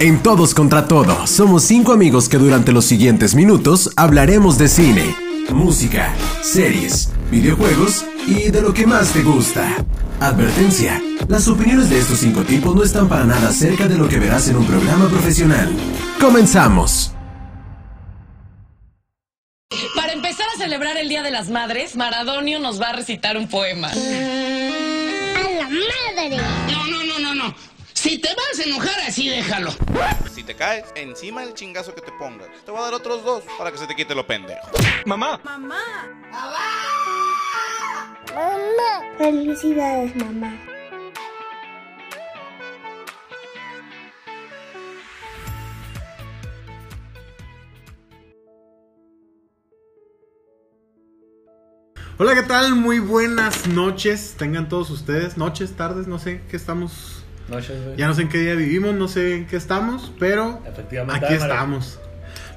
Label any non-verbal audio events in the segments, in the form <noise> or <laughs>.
En Todos contra Todo, somos cinco amigos que durante los siguientes minutos hablaremos de cine, música, series, videojuegos y de lo que más te gusta. Advertencia, las opiniones de estos cinco tipos no están para nada cerca de lo que verás en un programa profesional. Comenzamos. Para empezar a celebrar el Día de las Madres, Maradonio nos va a recitar un poema. A la madre. No, no, no, no, no. Si te vas a enojar así, déjalo. Si te caes, encima del chingazo que te pongas, te voy a dar otros dos para que se te quite lo pendejo. Mamá. Felicidades, mamá. Hola, ¿qué tal? Muy buenas noches. Tengan todos ustedes. Noches, tardes, no sé qué estamos. Noches, güey. Ya no sé en qué día vivimos, no sé en qué estamos, pero Efectivamente. aquí estamos.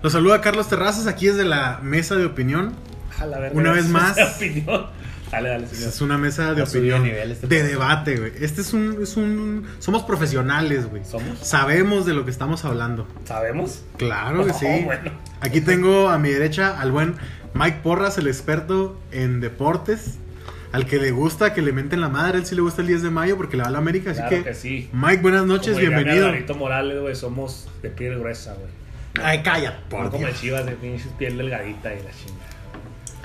Los saluda Carlos Terrazas, aquí es de la mesa de opinión. A la verga, Una vez más. opinión. Dale, dale, señor. Es una mesa de opinión, de nivel este de debate, güey. Este es un, es un... Somos profesionales, güey. ¿Somos? Sabemos de lo que estamos hablando. ¿Sabemos? Claro que Oh, sí. bueno. Aquí tengo a mi derecha al buen Mike Porras, el experto en deportes. Al que le gusta que le menten la madre, él sí le gusta el 10 de mayo porque le va a la América. Así Claro que, que sí. Mike, buenas noches, Como bienvenido. Alvarito Morales, güey, somos de piel gruesa, güey. Ay, calla, No por como el Dios. Chivas de pinches piel delgadita y la chingada.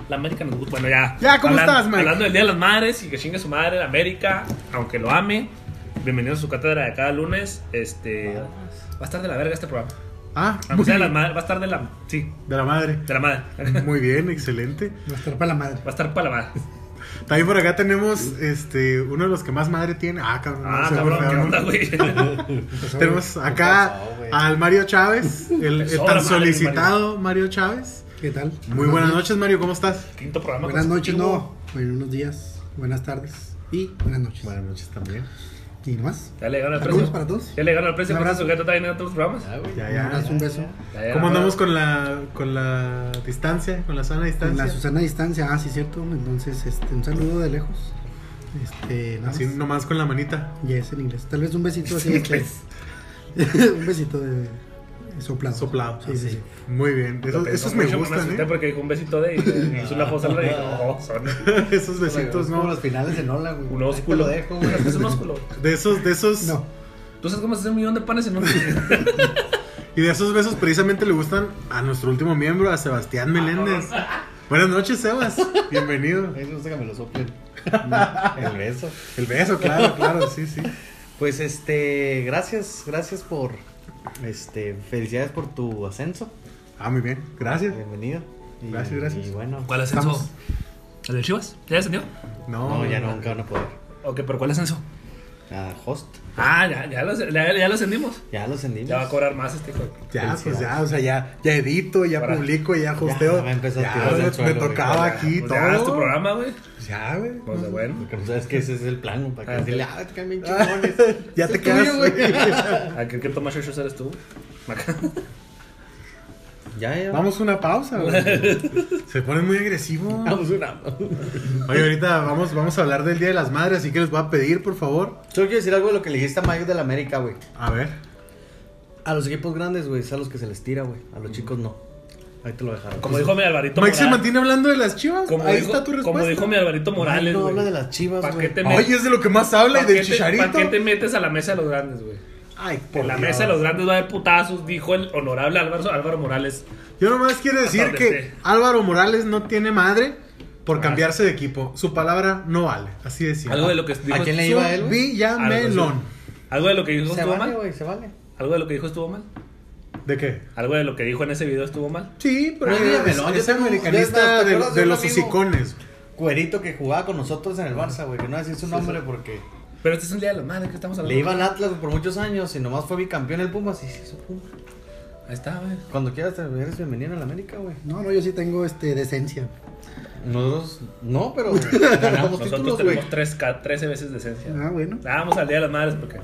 La América nos gusta. Bueno, ya. Ya, ¿cómo Hablan- estás, Mike? Hablando del Día de las Madres y que chingue su madre, la América, aunque lo ame. Bienvenidos a su cátedra de cada lunes. Este. Va a estar de la verga este programa. Ah, muy sea de va a estar de la. Sí, de la madre. de la madre. Muy bien, excelente. Va a estar para la madre. Va a estar para la madre. También por acá tenemos este uno de los que más madre tiene. Ah, cabrón. Ah, cabrón, fue ¿qué feo. onda, güey? <laughs> Tenemos acá al Mario Chávez, el, tan madre, solicitado Mario Chávez. ¿Qué tal? Muy buenas noches, Mario, ¿cómo estás? Quinto programa. Buenas noches, no. Buenos días, buenas tardes y buenas noches. Buenas noches también. Y nomás. Ya le gana el precio. para todos. Ya le gana el precio Un abrazo. sujeto también en otros programas. Ya, Un ya. abrazo, un beso. Ya, ya, ¿Cómo ya. andamos con la con la distancia, con la sana distancia? la Susana distancia, ah, sí, cierto. Entonces, este, un saludo de lejos. Este, Así más. nomás con la manita. Ya es en inglés. Tal vez un besito así. Inglés. <laughs> un besito de soplado. Soplado. Sí, sí, sí. Muy bien. Esos, pensó esos me gustan, asusté ¿eh? porque dijo un besito de y hizo una fosa al rey. No, son <laughs> esos besitos, Como ¿no? los finales en Ola, güey. un Ahí ósculo. te lo dejo, güey. Es un ósculo. De esos, de esos. No. ¿Tú sabes cómo hacer un millón de panes en un <laughs> Y de esos besos precisamente le gustan a nuestro último miembro, a Sebastián Meléndez. Buenas noches, Sebas. Bienvenido. A mí me gusta que me lo soplen. <laughs> El beso. El beso, claro, claro, sí, sí. Pues este, gracias, gracias por, este, felicidades por tu ascenso. Ah, muy bien. Gracias. Bienvenido. Y- Gracias, gracias. Y bueno, ¿Cuál ascenso? ¿El de Chivas? ¿Ya descendió? No, no, ya nunca van a poder. Ok, pero ¿cuál ascenso? Ah, host, Ah, ya, ya, lo, ya, ya lo ascendimos. ya lo ascendimos. Ya va a cobrar más este hijo. de- Ya, pues ya, o sea, ya, ya edito, ya Para- publico, ya hosteo. va a empezar a Ya, tirar me, suelo, me tocaba Ya, aquí pues todo. Ya es tu programa, güey. Ya, güey. Pues de bueno. Porque no sabes que ese es el plan, ¿no? para que Ah, decirle, ok. ah, te caen bien chingones. <laughs> Ya te quedas. tuyo, güey. Aquí el que toma shows eres tú. Acá. Ya, ya. Vamos a una pausa, güey. <laughs> Se ponen muy agresivos. Vamos una. Oye, ahorita vamos, vamos a hablar del Día de las Madres, así que les voy a pedir, por favor. Solo quiero decir algo de lo que le dijiste a Mike de la América, güey. A ver. A los equipos grandes, güey, es a los que se les tira, güey. A los chicos no. Ahí te lo dejaron. Como dijo mi Alvarito Mike se mantiene hablando de las chivas. Como Ahí dijo, está tu respuesta. como dijo mi Alvarito Morales, no güey. habla de las chivas, ¿Para güey. qué te metes? Oye, es de lo que más habla y ¿Para del qué te- chicharito. ¿Para qué te metes a la mesa de los grandes, güey? Ay, por En la Dios. mesa de los grandes va de putazos, dijo el honorable Álvaro, Álvaro Morales. Yo nomás quiero decir Hasta que. Álvaro Morales no tiene madre por Ah. cambiarse de equipo. Su palabra no vale. Así de simple. Algo de lo que dijo. ¿A quién le iba a él? Villamelón. Algo de lo que dijo Se estuvo vale, mal. güey, se vale. Algo de lo que dijo estuvo mal. ¿De qué? Algo de lo que dijo en ese video estuvo mal. Sí, pero No, es, es tengo- americanista ¿te de, los hocicones. Cuerito que jugaba con nosotros en el Barça, güey. Que no decir su nombre porque Pero este es un día de la madre que estamos hablando. le iban a Atlas por muchos años y nomás fue bicampeón el Pumas y se hizo Puma. Ahí está, güey. Cuando quieras te eres bienvenido a la América, güey. No, no, yo sí tengo este decencia. Nosotros, no, pero <laughs> ganamos Nosotros títulos, güey. tenemos tres, ca- 13 veces de esencia. Ah, bueno. Vamos al día de las madres porque.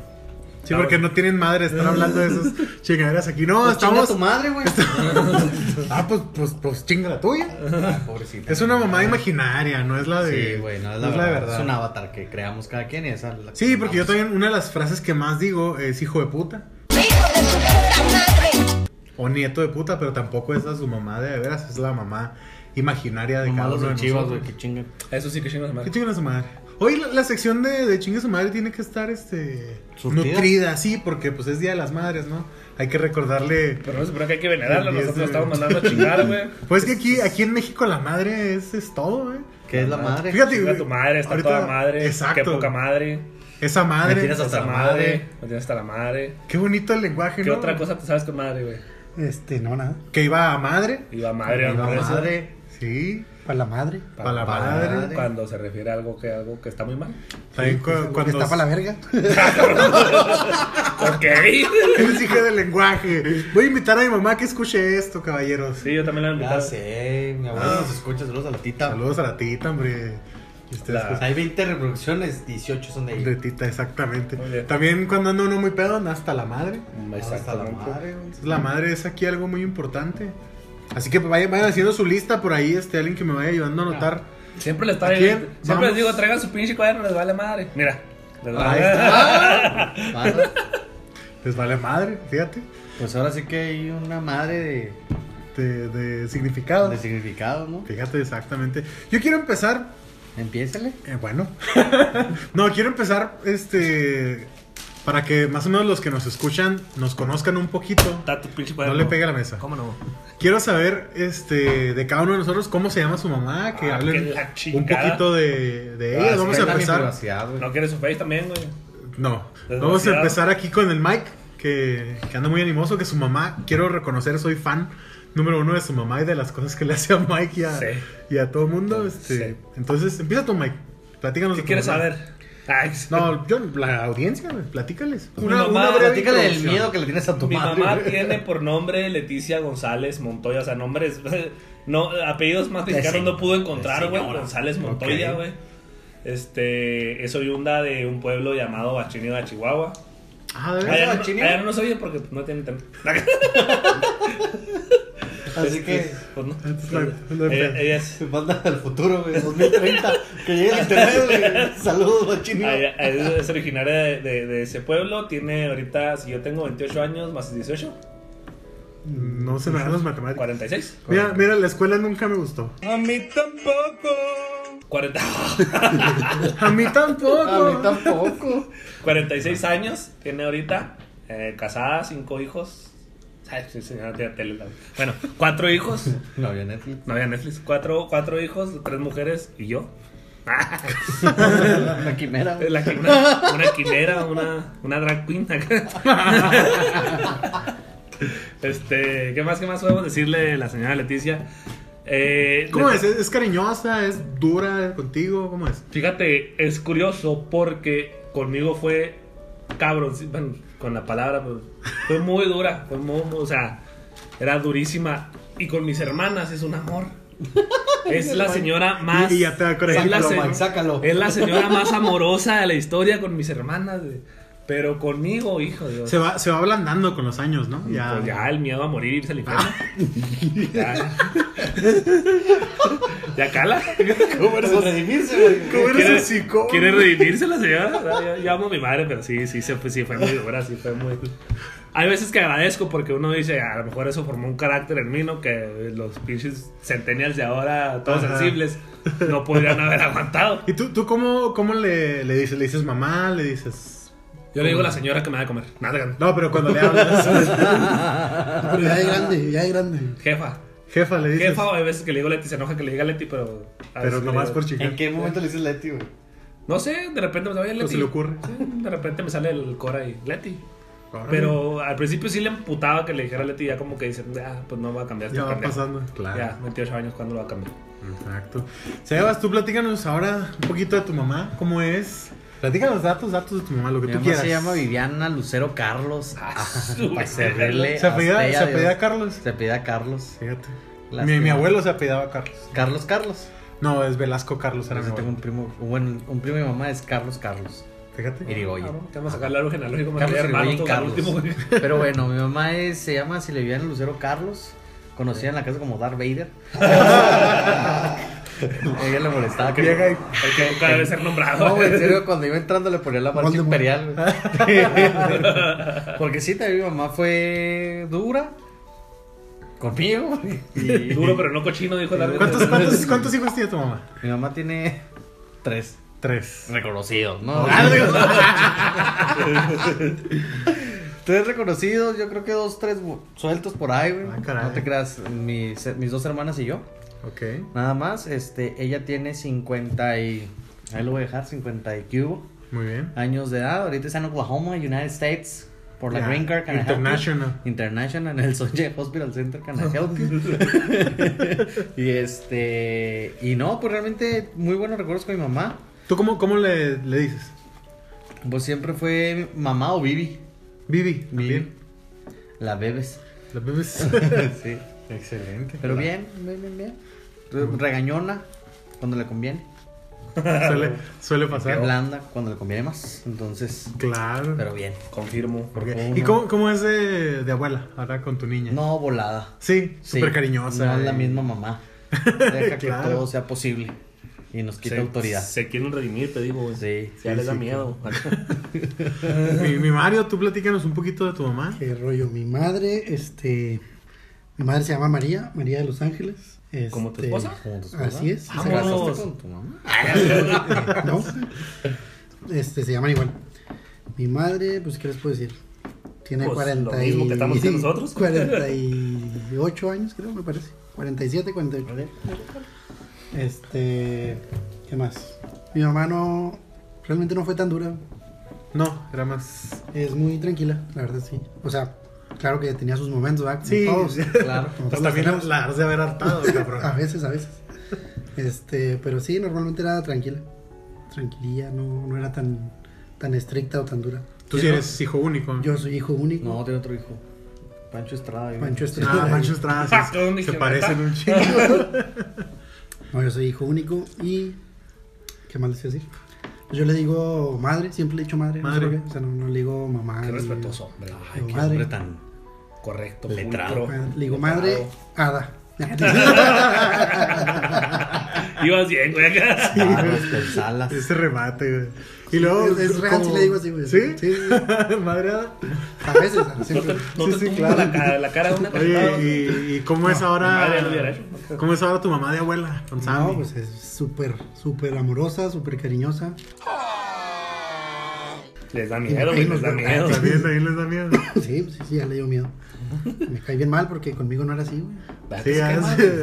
Sí, porque no tienen madre, están hablando de esas <laughs> chingaderas aquí. No, Pues chinga estamos. tu madre, güey. <laughs> Ah, pues, pues, pues chinga la tuya. Ah, pobrecita. Es una mamá imaginaria, no es la de. Sí, güey, no es la, no verdad. Es un avatar que creamos cada quien y esa la Sí, porque yo también, una de las frases que más digo es hijo de puta. Hijo de su O nieto de puta, pero tampoco es a su mamá de veras, es la mamá imaginaria de cada Malos uno de chivas, nosotros. güey, que chingan. Eso sí que chingas ¿Qué madre. chingan a su madre? Hoy la, la sección de, de chingue su madre tiene que estar este ¿Surtida? nutrida, sí, porque pues es Día de las Madres, ¿no? Hay que recordarle. Pero no se supone que hay que venerarlo, El nosotros de- estamos <laughs> mandando a chingar, güey. Pues que aquí, aquí en México la madre es, es todo, güey. ¿Qué es la madre? Fíjate, Chinga güey, tu madre, está ahorita- toda madre. Exacto. Qué poca madre. Esa madre. Me tienes hasta Esa la madre. madre. Me tienes hasta la madre. Qué bonito el lenguaje, ¿Qué ¿no? otra cosa te sabes con madre, güey? Este, no, nada. Que iba a madre. Iba madre, La hombre. madre. Sí. Para la madre. Para la para la madre. madre. Cuando se refiere a algo que, algo que está muy mal. También cu- Cuando cuando. está para la verga. <laughs> Ok. ¿Qué les dije del lenguaje? Voy a invitar a mi mamá a que escuche esto, caballeros. Sí, yo también la he Ya invitado. sé, mi abuelo nos escucha, saludos a la tita. Saludos a la tita, hombre. La- pues, Hay 20 reproducciones, 18 son de de ella. tita, exactamente. También cuando anda uno muy pedo, anda hasta la madre. Hasta la Exactamente. madre, güey. La madre es aquí algo muy importante. Así que vayan, vayan haciendo su lista por ahí, este, alguien que me vaya ayudando a anotar. Siempre les, ¿A traigo, quién? siempre Vamos. les digo, traigan su pinche cuaderno, les vale madre. Mira. Les Ahí <laughs> vale está. Madre. Les vale madre, fíjate. Pues ahora sí que hay una madre de, De, de significado. de significado, ¿no? Fíjate exactamente. Yo quiero empezar Empiézale. Eh, bueno. <laughs> no, quiero empezar, este, para que más o menos los que nos escuchan nos conozcan un poquito. No le pegue a la mesa. ¿Cómo no? Quiero saber, este, de cada uno de nosotros cómo se llama su mamá, que Ah, hablen que un poquito de, de Ah, ella. Vamos a empezar. ¿No quieres su face también, güey? No, vamos a empezar aquí con el Mike, que, que anda muy animoso, que su mamá, quiero reconocer, soy fan número uno de su mamá y de las cosas que le hace a Mike y a, Sí. y a todo el mundo. Este, Sí. Entonces, empieza tú, Mike. Platícanos. ¿Qué quieres mamá. saber? Ay, No, yo, la audiencia, güey, platícales. Mi mamá, breve Platícale del miedo que le tienes a tu Mi madre. mamá tiene por <laughs> nombre Leticia González Montoya, o sea, nombres, <laughs> no, apellidos más mexicanos se- no pudo encontrar, güey. González Montoya, güey. Este, es oriunda de un pueblo llamado Bachiniva, Chihuahua. Ah, de Allá veras. no, allá no nos oyen porque no tienen. <laughs> Así que Pues no. Entonces, la- la- Ella, ella es, se manda al futuro, güey, 2030. que llegue el internet, güey. <laughs> Saludos, bachino. ella es, originaria de, de- de ese pueblo, tiene ahorita, si yo tengo 28 años más 18, No se me dan las matemáticas. 46. Mira, mira, la escuela nunca me gustó. 40, <laughs> A mí tampoco. A mí tampoco. 46 años tiene ahorita, eh, casada, cinco hijos. Ay, sí, señora, tiene tele, la- Bueno, cuatro hijos. No había Netflix. No había Netflix. Cuatro, cuatro hijos, tres mujeres y yo. <laughs> La quimera. La que- una, quimera, una, una drag queen. <laughs> este, ¿qué más, qué más podemos decirle la señora Leticia? Eh, ¿Cómo le- es? ¿Es cariñosa? ¿Es dura contigo? ¿Cómo es? Fíjate, es curioso porque conmigo fue cabrón, bueno, con la palabra, pues, fue muy dura, fue muy, o sea, era durísima. Y con mis hermanas es un amor. <laughs> Es la señora más. Y- ya te es la Sácalo. Es la señora más amorosa de la historia con mis hermanas. güey. Pero conmigo, hijo de Dios. Se va, se va ablandando con los años, ¿no? Ya. Pues ya el miedo a morir irse al infierno. ya. ya cala. ¿Cómo eres redimirse, güey? ¿Cómo eres ¿Quiere, un psicólogo? ¿Quiere redimirse la señora? Yo amo a mi madre, pero sí, sí, se fue, sí fue muy dura, sí fue muy... Hay veces que agradezco porque uno dice, a lo mejor eso formó un carácter en mí, ¿no? Que los pinches centennials de ahora, todos Ajá. sensibles, no podrían haber aguantado. ¿Y tú, tú cómo, cómo le, le dices? ¿Le dices mamá? ¿Le dices.? Yo le digo a la señora que me va a comer. Nada, No, pero cuando le hablas. <laughs> Pero ya de grande, ya de grande. jefa. Jefa, le dices. Jefa, o hay veces que le digo Leti, se enoja que le diga Leti, pero... a Pero veces le nomás digo- por chica. ¿En qué momento le dices Leti, güey? No sé, de repente me sale Leti. Pues se le ocurre. Sí, de repente me sale el Cora y Leti. Órale. Pero al principio sí le emputaba que le dijera Leti, ya como que dicen, ah, pues no va a cambiar. este Ya va pendejo". pasando. Claro. Ya, 28 años, ¿cuándo lo va a cambiar? Exacto. Sebas, tú platícanos ahora un poquito de tu mamá. ¿Cómo es? Platícanos datos, datos de tu mamá, lo que Mi tú mamá quieras. se llama Viviana Lucero Carlos. Ah, para servirle Se apellida, se apellida. Carlos. Se apellida Carlos. Fíjate. Mi, mi abuelo se apellidaba Carlos. Carlos Carlos. No, es Velasco Carlos, era mi Yo tengo un primo, bueno, un primo de mi mamá es Carlos Carlos. Fíjate. Irigoyen. Cabrón, que vamos a sacar árbol genealógico, Carlos hermano, Carlos. <laughs> Pero bueno, mi mamá es, se llama Silviana Lucero Carlos. Conocida en la casa como Darth Vader. <laughs> <laughs> Ella le molestaba que Llega y- El que nunca debe ser nombrado. No, güey, en serio, cuando iba entrando le ponía la marcha Voldemort. imperial, güey. <laughs> Porque sí, también mi mamá fue dura. Conmigo. Y Duro, pero no cochino, dijo la ¿Cuántos, cuántos, <laughs> cuántos hijos tiene tu mamá? Mi mamá tiene tres Tres. reconocidos, ¿no? tres reconocidos, yo creo que dos, tres sueltos por ahí, güey. Ah, no te creas, mis, mis dos hermanas y yo. Ok. Nada más, este, ella tiene 50 y... Ahí lo voy a dejar, 50 y cubo Muy bien. años de edad. Ahorita está en Oklahoma, United States, por la Ya, Green Card. can I help you? International. International en el Sonje Hospital Center, can I help you? y este... Y no, pues realmente muy buenos recuerdos con mi mamá. ¿Tú cómo, cómo le, le dices? Pues siempre fue mamá o Bibi. Vivi, también. La bebes. ¿La bebes? <laughs> sí. Excelente. Pero bien, bien, bien, bien. Regañona cuando le conviene. Suele, suele pasar. Blanda cuando le conviene más. Entonces, Claro. pero bien. Confirmo. ¿Y cómo, cómo es de, de abuela ahora con tu niña? No volada. Sí, Sí, súper cariñosa. No es la y- misma mamá. <laughs> Deja que Claro. todo sea posible. Y nos quita Se- autoridad. Se quieren redimir, te digo, güey. Sí. Ya sí, les da sí, miedo. <laughs> Mi, mi Mario, tú platícanos un poquito de tu mamá. Qué rollo. Mi madre, este. Mi madre se llama María, María de Los Ángeles. ¿Como tu Este? Como tu esposa. Así es. ¿Se casaste con tu mamá? <laughs> No. Este, se llaman igual. Mi madre, pues, ¿qué les puedo decir? Tiene Pues, 40 lo mismo y- que estamos diciendo <laughs> nosotros. 48 años, creo, me parece. 47, 48. Este, ¿qué más? Mi mamá no, realmente no fue tan dura. No, era más. Es muy tranquila, la verdad, sí. O sea, claro que tenía sus momentos, ¿verdad? Como Sí, todos. Claro. Como Pues también la has de haber hartado, <laughs> cabrón. A veces, a veces. Este, pero sí, normalmente era tranquila. Tranquililla, no, no era tan, tan estricta o tan dura. Tú sí eres hijo único. Yo soy hijo único. No, tiene otro hijo. Pancho Estrada. yo. Pancho Estrada. Ah, Pancho Estrada. Todo un se hijo, parecen un chingo. <laughs> No, yo soy hijo único y. ¿Qué más les iba a decir? Yo le digo madre, siempre le he dicho madre. no sé Madre. por qué, O sea, no, no le digo mamá. Qué respetuoso, hombre. Ay, qué Madre. hombre tan. Correcto. Letrado. pulcro. Le digo madre, hada. <laughs> Ibas bien, güey. acá. Ah. Ese remate, güey. Y luego. Es- es real, sí le digo así, güey. ¿Sí? Sí, sí. <laughs> Madreada. A veces, a No siempre. te, no Sí, te sí, claro. la, cara, la cara de una. Oye, ¿y, y cómo es ahora? Madre, no hubiera hecho. ¿Cómo es ahora tu mamá de abuela con Sammy? No, pues es súper, súper amorosa, súper cariñosa. Les da miedo, güey. Les da miedo. También, también les da miedo. <laughs> Sí, pues sí, sí, ya le dio miedo. Me cae bien mal porque conmigo no era así, güey. Sí, que, ya.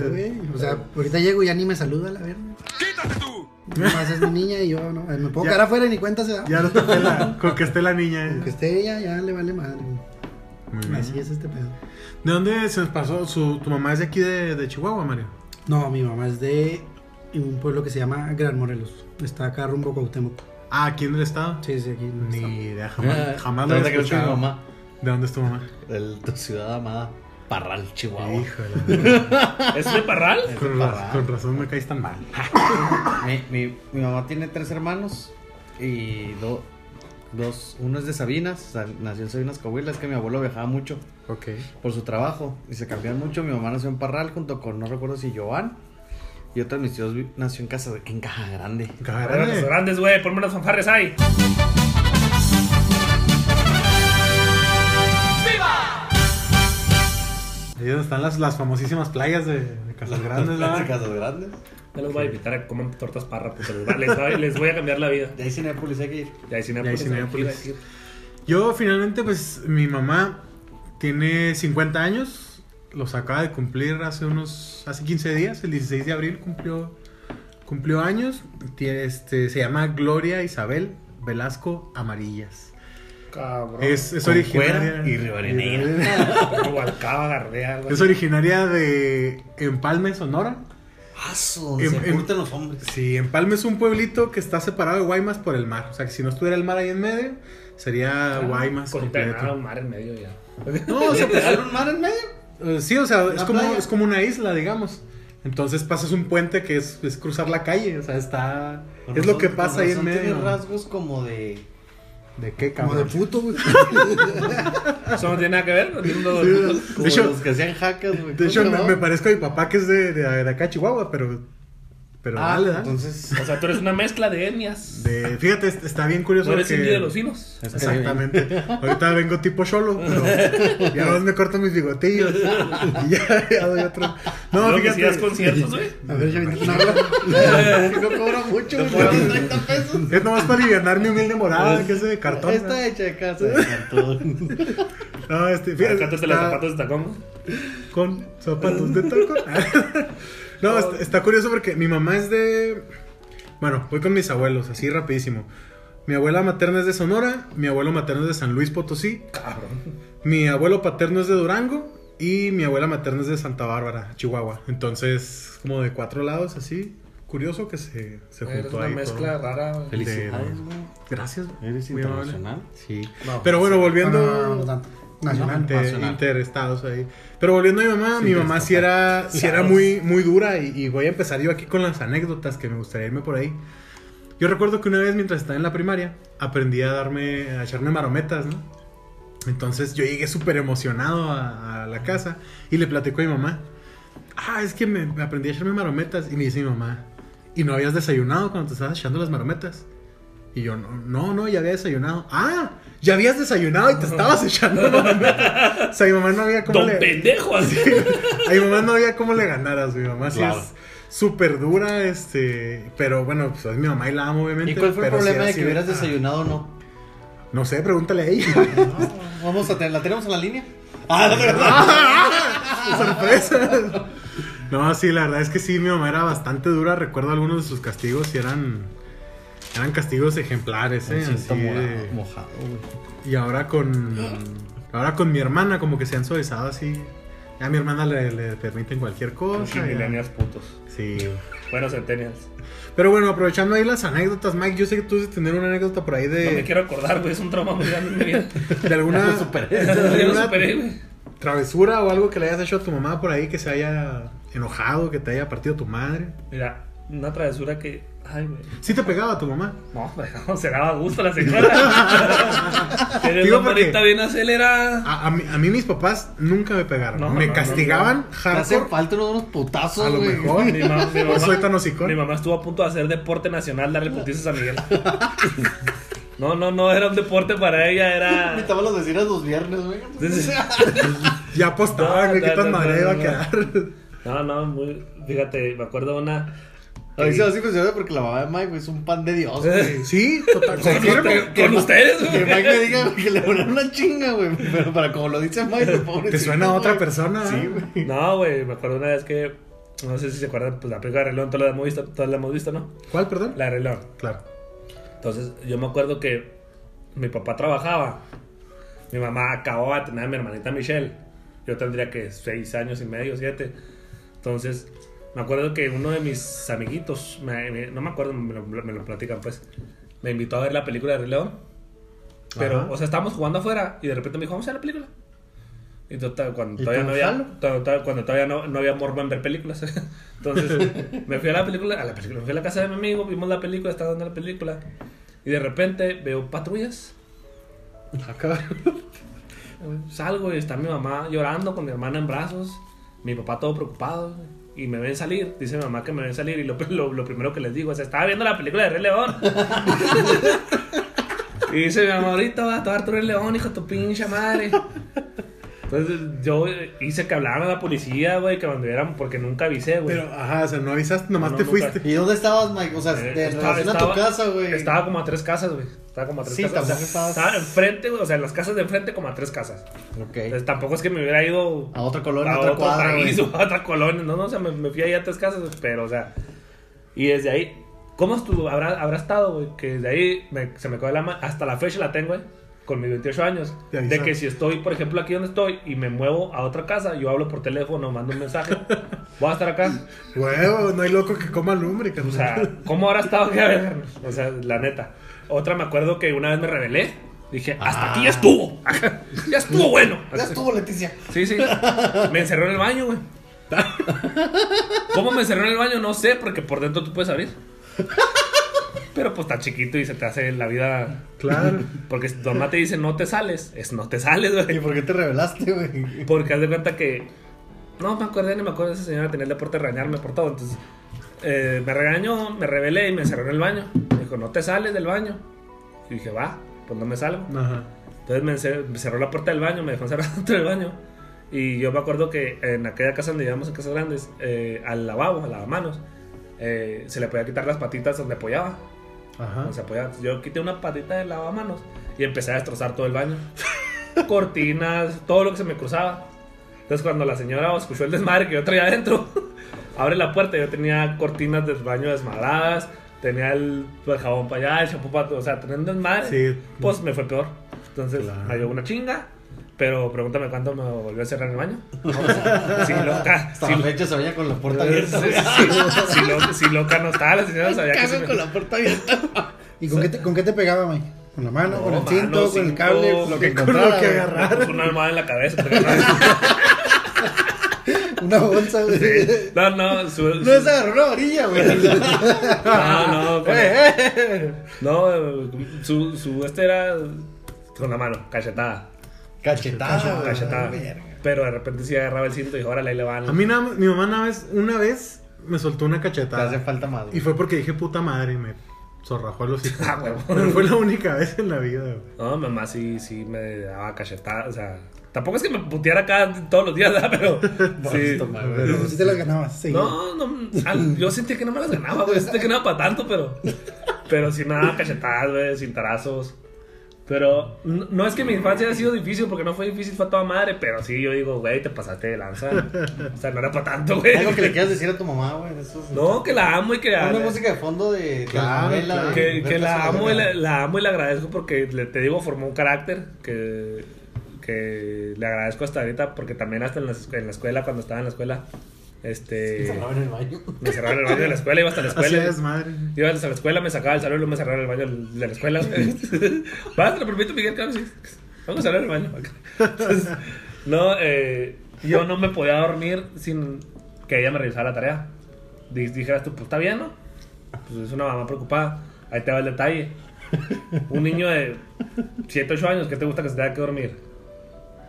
Güey, O sea, ahorita llego y ya ni me saluda, la verdad. ¡Quítate tú! Nomás es mi niña y yo, no. Me puedo Ya. quedar afuera y ni cuenta se da. Ya no te pela. Con que esté la niña. Aunque esté ella, ya le vale madre. güey. Muy bien. Así es este pedo. ¿De dónde se nos pasó? Su, ¿Tu mamá es de aquí de, de Chihuahua, Mario? No, mi mamá es de un pueblo que se llama Gran Morelos. Está acá rumbo a Cuauhtémoc. Ah, ¿aquí en el estado? Sí, sí, aquí. en el Ni idea, jamás, Ah, jamás lo ¿Dónde he crees que mi escuchado. mamá? ¿De dónde es tu mamá? De tu ciudad amada. Parral, Chihuahua. Híjole. <laughs> ¿Es de Parral? con, Parral. raz- con razón me caes tan mal. Mi, mi, mi mamá tiene tres hermanos y do- dos. Uno es de Sabinas, o sea, nació en Sabinas, Coahuila. Es que mi abuelo viajaba mucho Ok. por su trabajo y se cambiaron mucho. Mi mamá nació en Parral junto con, no recuerdo si Joan. Y otra de mis tíos nació en casa en Caja Grande. Para los grandes, güey. Ponme unas fanfarres ahí. Ahí donde están las, las famosísimas playas de, de Casas Grandes, ¿verdad? Casas Grandes. No les voy a invitar a que coman tortas parra, porque les, les, va- les voy a cambiar la vida. De ahí Cinepolis hay que ir. Ya hay Ya hay Cinépolis. Cinépolis. aquí, aquí. Yo finalmente, pues, mi mamá tiene 50 años. Los acaba de cumplir hace unos, hace 15 días, el 16 de abril cumplió, cumplió años. Tiene, este, se llama Gloria Isabel Velasco Amarillas. Cabrón. Es, es originaria. y <laughs> Gardea, Es originaria de Empalme, Sonora. Paso, En- se en- los hombres. Sí, Empalme es un pueblito que está separado de Guaymas por el mar. O sea, que si no estuviera el mar ahí en medio, sería Guaymas completo. un mar en medio ya. No, ¿Hay un mar en medio? Eh, Sí, o sea, es ¿La como, playa? es como una isla, digamos. Entonces pasas un puente que es, es cruzar la calle, o sea, está... Con es lo razón- que con pasa ahí en medio. Tiene rasgos como de. ¿De qué, Como cabrón? de puto, güey. <laughs> Eso no tiene nada que ver. no tiene uno- Sí, Como de hecho, los que hacían hackers, güey. de ¿Cómo hecho me, me parezco a mi papá que es de, de, de acá, Chihuahua, pero Pero Ah, dale, dale. entonces. O sea, tú eres una mezcla de etnias. De- fíjate, est- está bien curioso No eres que- indio de los finos. Exactamente. Ahorita vengo tipo cholo, pero ya no me corto mis bigotillos. Y ya, ya doy otro. No, No, que fíjate. si conciertos, güey. A ver, una hora. Que no <laughs> cobra mucho, güey. por 30 pesos. Es nomás para aliviar mi humilde morada, que es de cartón. Está hecha de casa de cartón. No, este, fíjate. Cántate los zapatos de tacón. Con zapatos de taco. <laughs> no, está, está curioso porque mi mamá es de. Bueno, voy con mis abuelos, así rapidísimo. Mi abuela materna es de Sonora, mi abuelo materno es de San Luis Potosí, Cabrón. mi abuelo paterno es de Durango y mi abuela materna es de Santa Bárbara, Chihuahua. Entonces, como de cuatro lados, así. Curioso que se, se Eres juntó una ahí. mezcla todo. rara, güey. Felicidades, güey. Gracias. Eres muy amable. internacional. Sí. No, Pero bueno, volviendo. No, no, no, no tanto. Nacional. Inter- Nacional. interestados ahí. Pero volviendo a mi mamá, mi mamá sí era, sí era muy, muy dura y, y voy a empezar yo aquí con las anécdotas que me gustaría irme por ahí. Yo recuerdo que una vez mientras estaba en la primaria aprendí a darme, a echarme marometas, ¿no? Entonces yo llegué súper emocionado a, a la casa y le platico a mi mamá. Ah, es que me, me aprendí a echarme marometas. Y me dice mi mamá, ¿y no habías desayunado cuando te estabas echando las marometas? Y yo, no, no, no, ya había desayunado. Ah, ya habías desayunado y te estabas echando. O sea, mi mamá no había cómo Don le... pendejo, <laughs> así. A mi mamá no había cómo le ganaras. Mi mamá sí Claro. es súper dura, este... Pero bueno, pues es mi mamá y la amo, obviamente. ¿Y cuál fue el problema de que hubieras desayunado o no? No sé, pregúntale a ella. <laughs> Vamos a tener, ¿la tenemos en la línea? Ah, no, <laughs> sorpresa. No, sí, la verdad es que sí, mi mamá era bastante dura. Recuerdo algunos de sus castigos y eran, eran castigos ejemplares, ¿eh? Así de- mojado, güey. Y ahora con, ahora con mi hermana, como que se han suavizado así. Ya a mi hermana le, le permiten cualquier cosa. Millennials putos. Sí. Bueno, centennials. Pero bueno, aprovechando ahí las anécdotas, Mike, yo sé que tú debes tener una anécdota por ahí de, No me quiero acordar, güey. Es un trauma muy grande en mi vida. <laughs> de alguna Lo superé. de Ya lo alguna superé, güey. travesura o algo que le hayas hecho a tu mamá por ahí que se haya enojado, que te haya partido tu madre. Mira, una travesura que. Ay, güey. Sí te pegaba tu mamá. No, <laughs> no, se daba gusto la señora. <laughs> Tienes manita bien acelerada. A, a mí, a mí mis papás nunca me pegaron. No, me no, castigaban hacen hardcore. falta unos, unos putazos, A lo güey. mejor. Mi, ma- mi <laughs> mamá, eso soy tan hocicón. mi mamá estuvo a punto de hacer deporte nacional, darle putizas a Miguel. No, no, no era un deporte para ella, era. Invitaba a los vecinos los viernes, güey. Ya apostaban, No, güey, qué tan no, madre no, iba a quedar. No, no, muy. Fíjate, me acuerdo de una. A mí se me hace impresionante porque la mamá de Mike, güey, es un pan de Dios, güey. Sí, total. Con, ustedes, Que güey. Mike me diga que le ponen una chinga, güey. Pero para como lo dice Mike, pobre. Te suena a otra persona. Sí, ¿eh? güey. No, güey, me acuerdo una vez que. No sé si se acuerdan, pues la película de Rey León, todos la hemos visto, todos la hemos visto, ¿no? ¿Cuál, perdón? La León. Claro. Entonces, yo me acuerdo que mi papá trabajaba. Mi mamá acababa de tener a mi hermanita Michelle. Yo tendría que seis años y medio, siete. Entonces, me acuerdo que uno de mis amiguitos, me- me- no me acuerdo, me lo, me lo platican pues, me invitó a ver la película de Rey León. Pero, Ajá. o sea, estábamos jugando afuera y de repente me dijo, vamos a ver la película. Y total, cuando ¿Y todavía no había, jalo? to- to- cuando todavía no, no había morbo en ver películas. <laughs> Entonces, <laughs> me fui a la película, a la película, me fui a la casa de mi amigo, vimos la película, estaba dando la película. Y de repente veo patrullas. Ah, cabrón. Salgo y está mi mamá llorando con mi hermana en brazos, mi papá todo preocupado. Y me ven salir, dice mi mamá que me ven salir. Y lo, <laughs> primero que les digo es: Estaba viendo la película de Rey León. <laughs> y dice mi mamá: Ahorita va a tomar tu Rey León, hijo de tu pinche madre. Entonces yo hice que hablaran a la policía, güey, que anduvieran porque nunca avisé, güey. Pero, ajá, o sea, no avisaste, nomás No, te nunca. fuiste. ¿Y dónde estabas, Mike? O sea, Eh, de estaba- relación a tu estaba- casa, güey. Estaba como a tres casas, güey. Estaba como a tres Sí, casas. O sea, estabas- Estaba enfrente, güey. O sea, en las casas de enfrente como a tres casas. Ok. Entonces tampoco es que me hubiera ido A otra colonia, a otra otro cuadra, país güey. <laughs> o a otra colonia. No, no, o sea, me, me fui ahí a tres casas, pero, o sea. Y desde ahí, ¿cómo estuvo? Habrá, habrá estado, güey. Que desde ahí me- se me quedó la mano. Hasta la fecha la tengo, güey. Con mis 28 años. De que si estoy, por ejemplo, aquí donde estoy y me muevo a otra casa, yo hablo por teléfono, mando un mensaje. <laughs> Voy a estar acá. Huevo, no hay loco que coma lumbre, O sea, ¿cómo habrá estado que a ver? O sea, la neta. Otra me acuerdo que una vez me rebelé. Dije, hasta aquí ya estuvo. <laughs> ya estuvo bueno. Ya estuvo, Leticia. Sí, sí. Me encerró en el baño, güey. <laughs> ¿Cómo me encerró en el baño? No sé, porque por dentro tú puedes abrir. Pero pues está chiquito y se te hace la vida. Claro. <laughs> Porque si tu mamá te dice no te sales, es no te sales, ¿Y güey. por qué te revelaste, güey? Porque haz de cuenta que. No me acuerdo ni me acuerdo de esa señora tenía el deporte de regañarme por todo. Entonces, eh, me regañó, me rebelé y me encerró en el baño. Me dijo, no te sales del baño. Y dije, va, pues no me salgo. Ajá. Entonces me, encer- me cerró la puerta del baño, me dejó encerrado <laughs> dentro del baño. Y yo me acuerdo que en aquella casa donde vivíamos en Casas Grandes, eh, al lavabo, al lavamanos, eh, se le podía quitar las patitas donde apoyaba. Ajá. apoyaba. Yo quité una patita del lavamanos y empecé a destrozar todo el baño. <laughs> Cortinas, todo lo que se me cruzaba. Entonces cuando la señora escuchó el desmadre que yo traía adentro, <laughs> abre la puerta yo tenía cortinas del baño desmadradas, tenía el, el jabón para allá, el champú para... O sea, teniendo desmadre, Sí. pues me fue peor. Entonces Claro. me dio una chinga. Pero pregúntame cuándo me volvió a cerrar el baño. <laughs> No, sí, loca. Hasta Sí, la fecha se veía con la puerta abierta. sí, loca, no estaba, la señora sabía que se me... con la puerta abierta. ¿Y con qué, te, con qué te pegaba, Mike? ¿Con la mano, No, con el mano, cinto, con el cable? lo que con lo que agarrar. Pues una almohada en la cabeza. no- <laughs> Una bolsa, güey. No, no, su, No su- es agarrar una varilla, güey. <laughs> no, no, con- Eh, no, eh, su, su este era con la mano, cachetada, Cachetada. güey. cachetada. Pero de repente sí agarraba el cinto y dijo, órale, ahí le van. A mí nada más- mi mamá una vez, una vez me soltó una Te hace cachetada. falta más. güey. Y fue porque dije puta madre y me zorrajó los hijos. Ah. <laughs> Pero fue la única vez en la vida, güey. No, mamá sí, sí me daba cachetada, o sea, tampoco es que me puteara acá todos los días, ¿verdad? Pero <laughs> sí. Toma, güey. Pero sí te las ganabas, sí. No, no, al- yo sentía que no me las ganaba, güey. Sentía que no era para tanto, pero. Pero sí me daba cachetadas, güey, cintarazos. Pero no, no es que mi infancia haya sido difícil, porque no fue difícil, fue a toda madre. Pero sí, yo digo, güey, te pasaste de lanza. O sea, no era para tanto, güey. Algo que le quieras decir a tu mamá, güey. No, que la amo y que. Una música de fondo de Claro, Que, de que la, amo y la, la amo y le agradezco porque, le, te digo, formó un carácter que, que le agradezco hasta ahorita porque también hasta en la, en la escuela, cuando estaba en la escuela, este... Estaba en el baño. Me cerraron el baño de la escuela, iba hasta la escuela. Así es, madre. Iba hasta la escuela, me sacaba el salón y luego me cerraron el baño de la escuela. <laughs> <laughs> Vas, te lo permito, Miguel. Vamos a cerrar el baño. Entonces, no, eh, yo no me podía dormir sin que ella me revisara la tarea. Di- Dijeras tú, pues está bien, ¿no? Pues es una mamá preocupada. Ahí te va el detalle. Un niño de 7, 8 años, ¿qué te gusta que se tenga que dormir?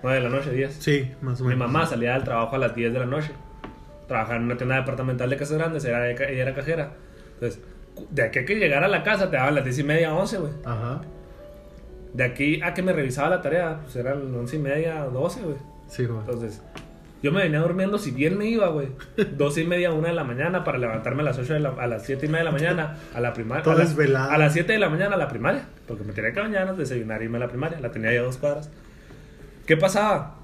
9 de la noche, 10. Sí, más o Mi menos. mamá salía del trabajo a las 10 de la noche. Trabajaba en una tienda departamental de casas grandes, era, ella era cajera. Entonces, de aquí a que llegara a la casa te daban las 10 y media, 11, güey. Ajá. De aquí a que me revisaba la tarea, pues eran 11 y media, 12, güey. Sí, güey. Entonces, yo me venía durmiendo, si bien me iba, güey, <laughs> 12 y media, 1 de la mañana para levantarme a las 8 de la, a las 7 y media de la mañana a la primaria. Todo a las, desvelado. a las 7 de la mañana a la primaria, porque me tenía que bañar, desayunar y irme a la primaria. La tenía ya dos cuadras. ¿Qué pasaba?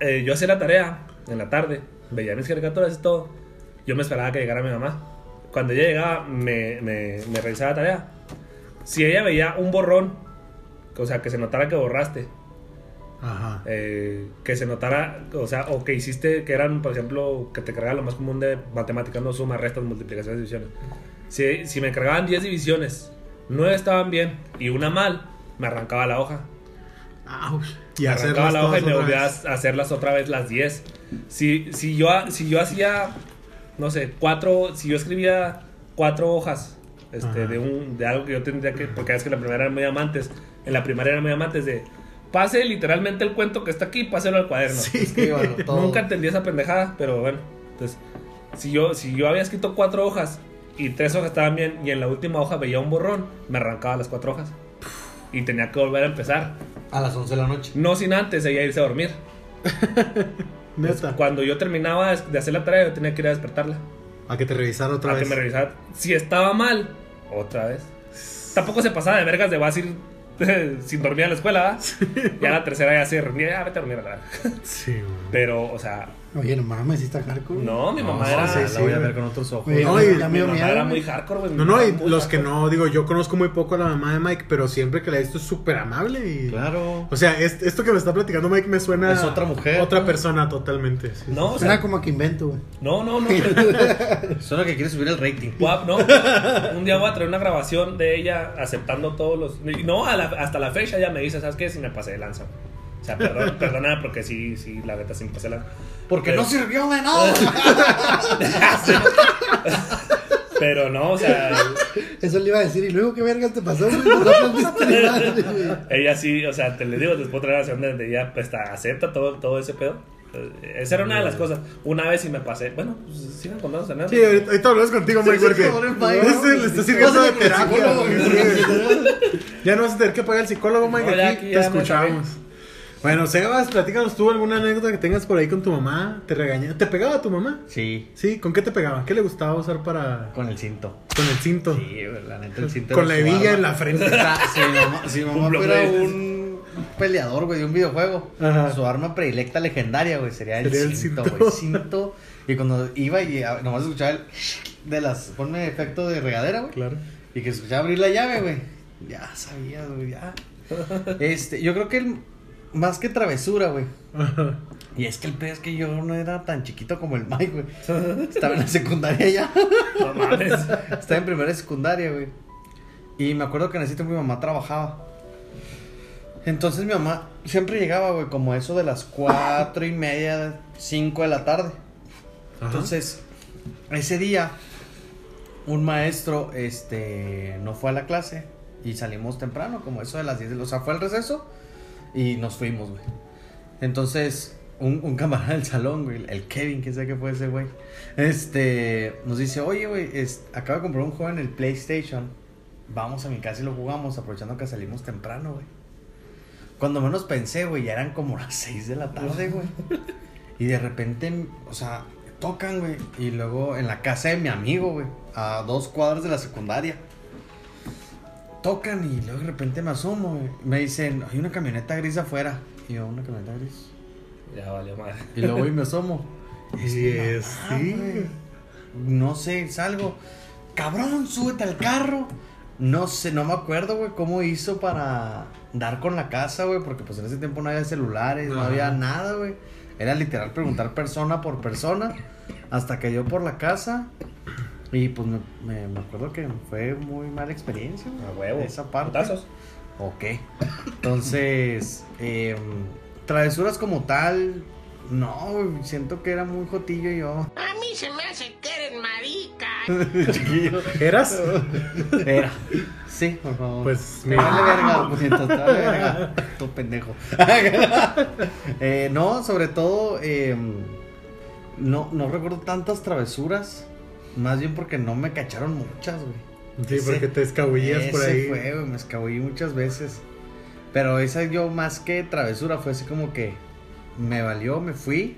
Eh, yo hacía la tarea en la tarde, veía mis caricaturas y todo. Yo me esperaba que llegara mi mamá. Cuando ella llegaba, me, me, me revisaba la tarea. Si ella veía un borrón, o sea, que se notara que borraste, Ajá. eh, que se notara, o sea, o que hiciste, que eran, por ejemplo, que te cargaba lo más común de matemáticas, no sumas, restas, multiplicaciones, divisiones. Si, si me cargaban 10 divisiones, 9 estaban bien y una mal, me arrancaba la hoja. Y arrancaba las la hoja y me volvía a hacerlas otra vez las 10. Si, si, yo, si yo hacía, no sé, cuatro, si yo escribía cuatro hojas este, de, un, de algo que yo tendría que, porque es que la primera eran muy amantes, en la primaria eran muy amantes de, pase literalmente el cuento que está aquí, páselo al cuaderno. Escríbalo todo. Nunca entendí esa pendejada, pero bueno. Entonces, si yo, si yo había escrito cuatro hojas y tres hojas estaban bien y en la última hoja veía un borrón, me arrancaba las cuatro hojas. Y tenía que volver a empezar. A las 11 de la noche. No sin antes ella irse a dormir. <laughs> Neta. Cuando yo terminaba de hacer la tarea, yo tenía que ir a despertarla. A que te revisara otra a vez. que me revisara. Si estaba mal, otra vez. Tampoco se pasaba de vergas de vas a ir <laughs> sin dormir a la escuela, ¿verdad? Ya la tercera ya se reunía, ya vete a dormir a la. Sí, güey. Pero, o sea, Oye, no mames, sí está hardcore. no, mi mamá No, era. sí, la sí, voy a ver con otros ojos. Oye, No, y ya me Mi mamá era muy hardcore, güey. No, no, y los que no, digo, yo conozco muy poco a la mamá de Mike, pero siempre que la he visto es súper amable y... Claro. O sea, es- esto que me está platicando Mike me suena... Es otra mujer, Otra ¿no? persona totalmente. sí. No, o Suena sea, como que invento, güey. no, no, no. <laughs> Suena que quiere subir el rating. Guap, no. Un día voy a traer una grabación de ella aceptando todos los. No, a la- hasta la fecha ella me dice, ¿sabes qué? Si me pasé de lanza. O sea, perdón, perdóname porque sí, sí, la neta sí me pasé lanza. Porque Pero- no sirvió de nada. <laughs> Pero no, o sea, Eso le iba a decir. ¿Y luego qué vergas te pasó, güey? <laughs> No ella sí, o sea, te le digo, después otra grabación donde ella pues, ta- acepta todo, todo ese pedo. Eh, Esa era una de las cosas. Una vez sí me pasé. Bueno, pues sigan contando anécdota. Sí, ahorita, hablamos contigo, Mike, porque este le está sirviendo de el terapia. Ya no vas a tener que pagar al psicólogo, Mike, aquí te escuchamos. Bueno, Sebas, platícanos tú alguna anécdota que tengas por ahí con tu mamá. ¿Te regañaba? ¿Te pegaba tu mamá? Sí, Sí, ¿con qué te pegaba? ¿Qué le gustaba usar para...? con el cinto. Con el cinto. Sí, güey, la neta, el cinto. Con la hebilla en la frente. Si mi mamá, si <laughs> fuera un peleador, güey, de un videojuego, Ajá. su arma predilecta legendaria, güey, sería el Sería el cinto, güey. Cinto. Y cuando iba y ah, nomás escuchaba el de las. Ponme efecto de regadera, güey. Claro. Y que escuchaba abrir la llave, güey. Ya sabía, güey, ya. <laughs> Este, yo creo que el, más que travesura, güey. <laughs> Y es que el peor es que yo no era tan chiquito como el Mike, güey. <laughs> Estaba en la secundaria ya. No mames. Estaba en primera de secundaria, güey. Y me acuerdo que en ese tiempo mi mamá trabajaba. Entonces mi mamá siempre llegaba, güey, como eso de las cuatro y media, cinco de la tarde. Ajá. Entonces, ese día, un maestro, este, no fue a la clase y salimos temprano, como eso de las 10 de la... O sea, fue al receso y nos fuimos, güey. Entonces, un, camarada del salón, güey, el Kevin, que sé qué fue ese güey, este, nos dice, oye, güey, es- acabo de comprar un juego en el PlayStation, vamos a mi casa y lo jugamos, aprovechando que salimos temprano, güey. Cuando menos pensé, güey, ya eran como <laughs> las 6 de la tarde, güey. Y de repente, o sea, tocan, güey. Y luego en la casa de mi amigo, güey. A dos cuadras de la secundaria. Tocan y luego de repente me asomo, güey. Me dicen, hay una camioneta gris afuera. Y yo, una camioneta gris. Ya valió madre. Y luego voy y me asomo. <laughs> Sí, es- mamá, sí. güey. No sé, salgo. Cabrón, súbete al carro. No sé, no me acuerdo, güey, cómo hizo para dar con la casa, güey, porque pues en ese tiempo no había celulares, no había nada, güey. Era literal preguntar persona por persona hasta que dio por la casa. Y pues me, me- me acuerdo que fue muy mala experiencia. A huevo. Esa parte. Putazos. Ok. Entonces, em, travesuras como tal, no, siento que era muy jotillo yo. A mí se me hace que eres marica. <laughs> Chiquillo. ¿Eras? Era. Sí, por favor. Pues, mira. vale verga, puñetas, te vale verga. Tu pendejo. <laughs> Eh, no, sobre todo, em, no, no recuerdo tantas travesuras. Más bien porque no me cacharon muchas, güey. Sí, Ese- porque te escabullías por ahí. fue, güey, me escabullí muchas veces. Pero esa yo más que travesura fue así como que me valió, me fui.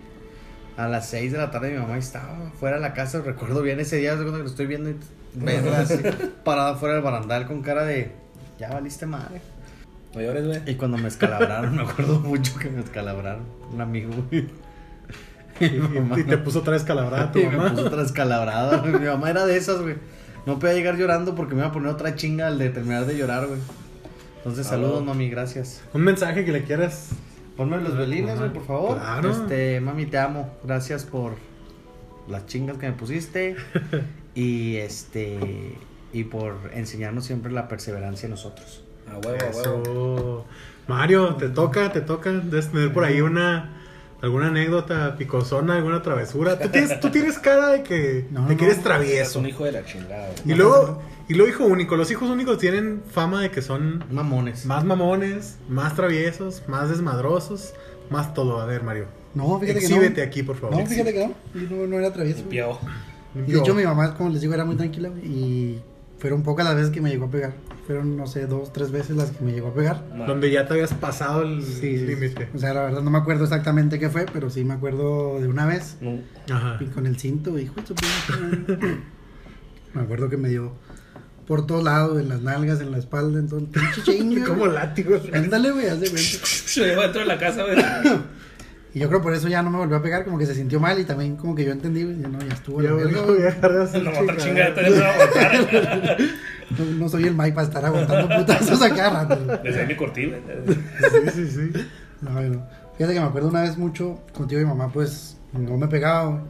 A las 6 de la tarde mi mamá estaba fuera de la casa, recuerdo bien ese día, cuando lo estoy viendo y verla así, <laughs> parada fuera del barandal con cara de ya valiste madre. No llores, güey. Y cuando me escalabraron, <laughs> me acuerdo mucho que me escalabraron, un amigo. güey. <laughs> Y te puso otra vez calabrada tu y me mamá. puso otra escalabrada. güey. Mi mamá era de esas, güey. No podía llegar llorando porque me iba a poner otra chinga al de terminar de llorar, güey. Entonces, Ah, saludos, mami, gracias. Un mensaje que le quieras. Ponme los violines, güey, por favor. Claro. Este, mami, te amo. Gracias por las chingas que me pusiste. <laughs> y este. Y por enseñarnos siempre la perseverancia en nosotros. A huevo, a huevo. Eso. Mario, te toca, te toca. Debes tener por ahí una. Alguna anécdota picosona, alguna travesura. Tú tienes, tú tienes cara de que, No, de que eres Es travieso. un hijo de la chingada. Y luego, y luego hijo único. Los hijos únicos tienen fama de que son Mamones. más mamones, más traviesos, más desmadrosos, más todo. A ver, Mario. No, fíjate que no. aquí, por favor. No, fíjate que no. Yo no, no era travieso. Y de hecho, mi mamá, como les digo, era muy tranquila. güey, Y fueron pocas las veces que me llegó a pegar. Fueron, no sé, dos, tres veces las que me llegó a pegar. Donde ya te habías pasado el Sí, sí, límite. O sea, la verdad no me acuerdo exactamente qué fue, pero sí me acuerdo de una vez. No. Ajá. Y con el cinto, hijo. Me acuerdo que me dio por todos lados, en las nalgas, en la espalda, en todo el pinche <laughs> chingue. Como látigos. Ándale, güey, haz de cuenta. Se llevó dentro de la casa, güey. <laughs> Y yo creo por eso ya no me volvió a pegar, como que se sintió mal y también como que yo entendí, güey, no, ya estuvo. Ya verga, voy güey. a dejar de hacer No, a soy el Mike para estar aguantando putazos a cada rato. Desde mi cortina. Sí, sí, sí. No, no. Fíjate que me acuerdo una vez mucho contigo y mi mamá, pues no me pegaba.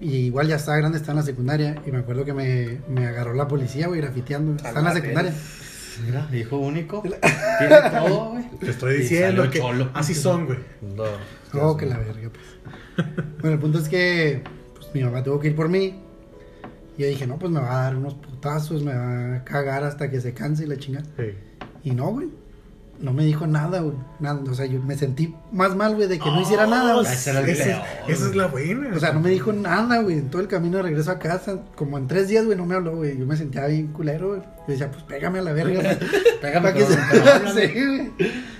Y igual ya estaba grande, estaba en la secundaria. Y me acuerdo que me, me agarró la policía, güey, grafiteando. Estaba en la secundaria. Mira, hijo único. <laughs> Tiene todo, güey. Te estoy diciendo que cholo. así son, güey. No. Oh, que la verga, pues. Bueno, el punto es que pues, mi mamá tuvo que ir por mí. Y yo dije, no, pues me va a dar unos putazos, me va a cagar hasta que se canse y la chingada. Sí. Y no, güey. No me dijo nada, güey. Nada, o sea, yo me sentí más mal, güey, de que no hiciera nada, güey. Esa es, esa es la buena. O sea, no me dijo nada, güey. En todo el camino de regreso a casa, como en tres días, güey, no me habló, güey. Yo me sentía bien culero, güey. Yo decía, pues pégame a la verga. güey. <laughs> Pégame, Pa' que se-. <laughs> Sí, güey.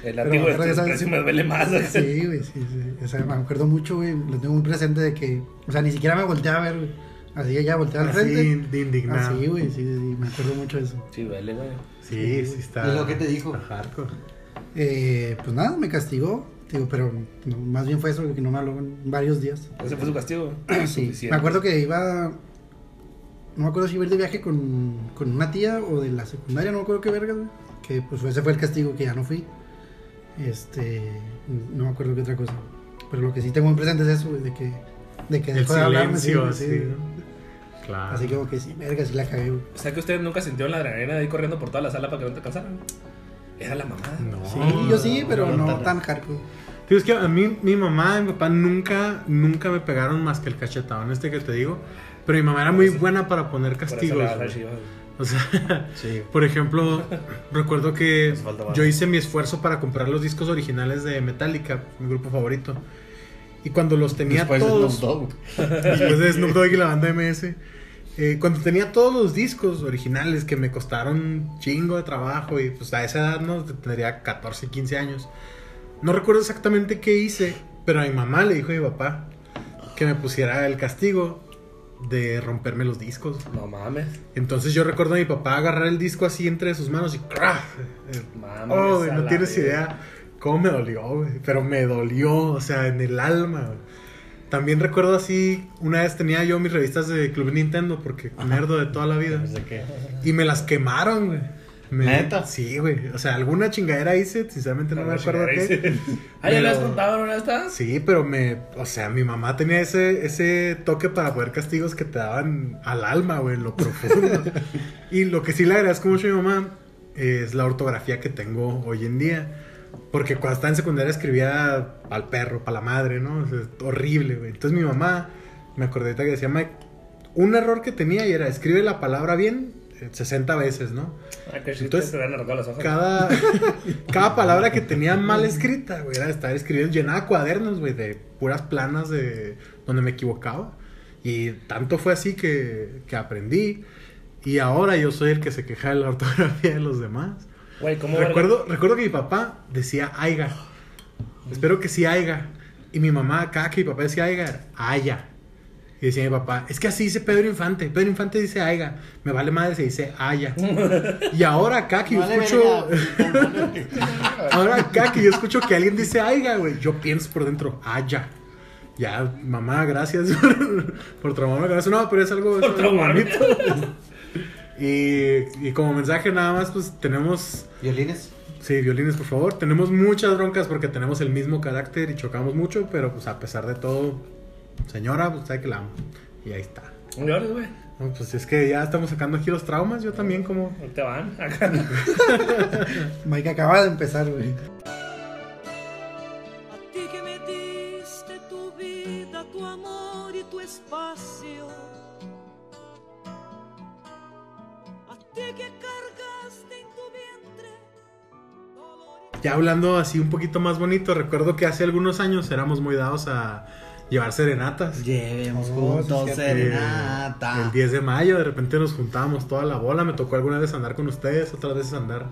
El antiguo casi me duele más. Sí, güey, sí, sí. O sea, me acuerdo mucho, güey. Lo tengo muy presente de que, o sea, ni siquiera me volteaba a ver, güey. Así ella volteaba al Así frente. de indignado. Así, güey, sí, sí, sí. Me acuerdo mucho de eso. Sí, duele, güey. Sí, sí está. ¿Y lo que te dijo? hardcore. Eh, pues nada, me castigó. Digo, pero no, más bien fue eso, que no me habló en varios días. Ese fue su castigo. <clears throat> Sí, Suficiente. me acuerdo que iba. No me acuerdo si iba a ir de viaje con, con una tía o de la secundaria, no me acuerdo qué verga, güey. Que pues ese fue el castigo que ya no fui. Este. No me acuerdo qué otra cosa. Pero lo que sí tengo muy presente es eso, güey, de que. De que dejó de hablarme. sí, sí. Claro. Así como que sí, verga, sí la cagué, güey. O sea que ustedes nunca sintieron la adrenalina de ir corriendo por toda la sala para que no te cansaran. Era la mamada. No. Sí, yo sí, pero no no, tan- tan hardcore. Tío, es que a mí, mi mamá y mi papá nunca, nunca me pegaron más que el cachetadón este que te digo. Pero mi mamá era muy buena para poner castigos. güey. O sea, Sí. <laughs> por ejemplo, recuerdo que Nos falta barro. yo hice mi esfuerzo para comprar los discos originales de Metallica, mi grupo favorito. Y cuando los tenía Después todos, <laughs> después de Snoop Dogg y la banda MS, eh, cuando tenía todos los discos originales que me costaron un chingo de trabajo y pues a esa edad no tendría 14, 15 años. No recuerdo exactamente qué hice, pero a mi mamá le dijo a mi papá que me pusiera el castigo de romperme los discos. No mames. Entonces yo recuerdo a mi papá agarrar el disco así entre sus manos y ¡crack! Mames, Oh, no tienes idea cómo me dolió, güey. Pero me dolió, o sea, en el alma, güey. También recuerdo así, una vez tenía yo mis revistas de Club Nintendo, porque nerdo de toda la vida. Qué. Y me las quemaron, güey. Me- ¿Neta? Sí, güey. O sea, alguna chingadera hice, sinceramente no me acuerdo qué. Ah, ya le has contado, ¿no estás? Sí, pero me, o sea, mi mamá tenía ese, ese toque para poder castigos que te daban al alma, güey, en lo profundo. <laughs> y lo que sí le agradezco mucho a mi mamá es la ortografía que tengo hoy en día. Porque cuando estaba en secundaria escribía al perro, para la madre, ¿no? O sea, es horrible, güey. Entonces mi mamá, me acordé ahorita que decía, Mike, un error que tenía y era, escribe la palabra bien eh, 60 veces, ¿no? Ah, que Entonces, te las hojas. Cada, <laughs> cada palabra que tenía <laughs> mal escrita, güey, era estar escribiendo, llenaba cuadernos, güey, de puras planas de donde me equivocaba. Y tanto fue así que, que aprendí. Y ahora yo soy el que se queja de la ortografía de los demás. Güey, ¿cómo Recuerdo, recuerdo que mi papá decía aiga. Espero que sí aiga. Y mi mamá, cada que mi papá decía aiga, era haya. Y decía mi papá, es que así dice Pedro Infante. Pedro Infante dice aiga. Me vale madre, se dice haya. y ahora acá que yo Vale, escucho. <laughs> ahora acá que yo escucho que alguien dice aiga, güey. Yo pienso por dentro, haya. Ya, mamá, gracias <laughs> por, por traumarme eso. No, pero es algo, es algo traumarme. bonito. Y, y como mensaje nada más, pues tenemos... ¿Violines? Sí, violines, por favor. Tenemos muchas broncas porque tenemos el mismo carácter y chocamos mucho, pero pues a pesar de todo, señora, pues sabe que la amo. Y ahí está. No llores, güey. No, pues es que ya estamos sacando aquí los traumas, yo también como... Te van. Acá. <laughs> Mike acaba de empezar, güey. A ti que me diste tu vida, tu amor y tu espacio. Ya hablando así un poquito más bonito, recuerdo que hace algunos años éramos muy dados a llevar serenatas. Llevemos Oh, juntos sí, serenata. El 10 de mayo, de repente nos juntábamos toda la bola. Me tocó alguna vez andar con ustedes, otras veces andar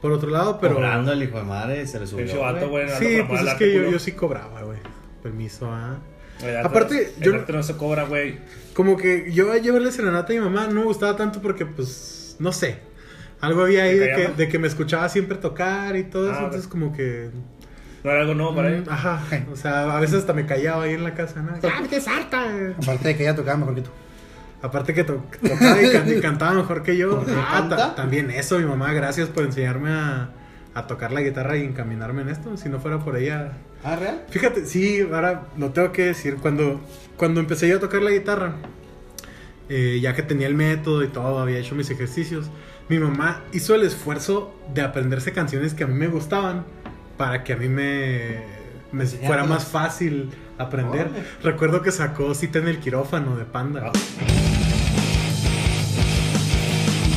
por otro lado, pero. Cobrando el hijo de madre, se le subió. Pinche vato, güey. Sí, pues es que yo, sí cobraba, güey. Permiso, ah. Aparte, el yo- no se cobra, güey. Como que yo a llevarle serenata a mi mamá no me gustaba tanto porque, pues, no sé. Algo había ahí ¿Te de que, de que me escuchaba siempre tocar y todo eso. Ah, ok. entonces, como que. No era algo nuevo para él. mm, Ajá. O sea, a veces hasta me callaba ahí en la casa, ¿no? ¡Ah, te sarta! Aparte de que ella tocaba mejor que tú. Aparte que to- tocaba y, can- y cantaba mejor que yo. ¿Por qué Ah, también eso, mi mamá, gracias por enseñarme a, a tocar la guitarra y encaminarme en esto. Si no fuera por ella. ¿Ah, real? Fíjate, sí, ahora lo tengo que decir. Cuando, cuando empecé yo a tocar la guitarra, eh, ya que tenía el método y todo, había hecho mis ejercicios, mi mamá hizo el esfuerzo de aprenderse canciones que a mí me gustaban para que a mí me, me fuera más fácil aprender. Recuerdo que sacó cita en el quirófano de Panda.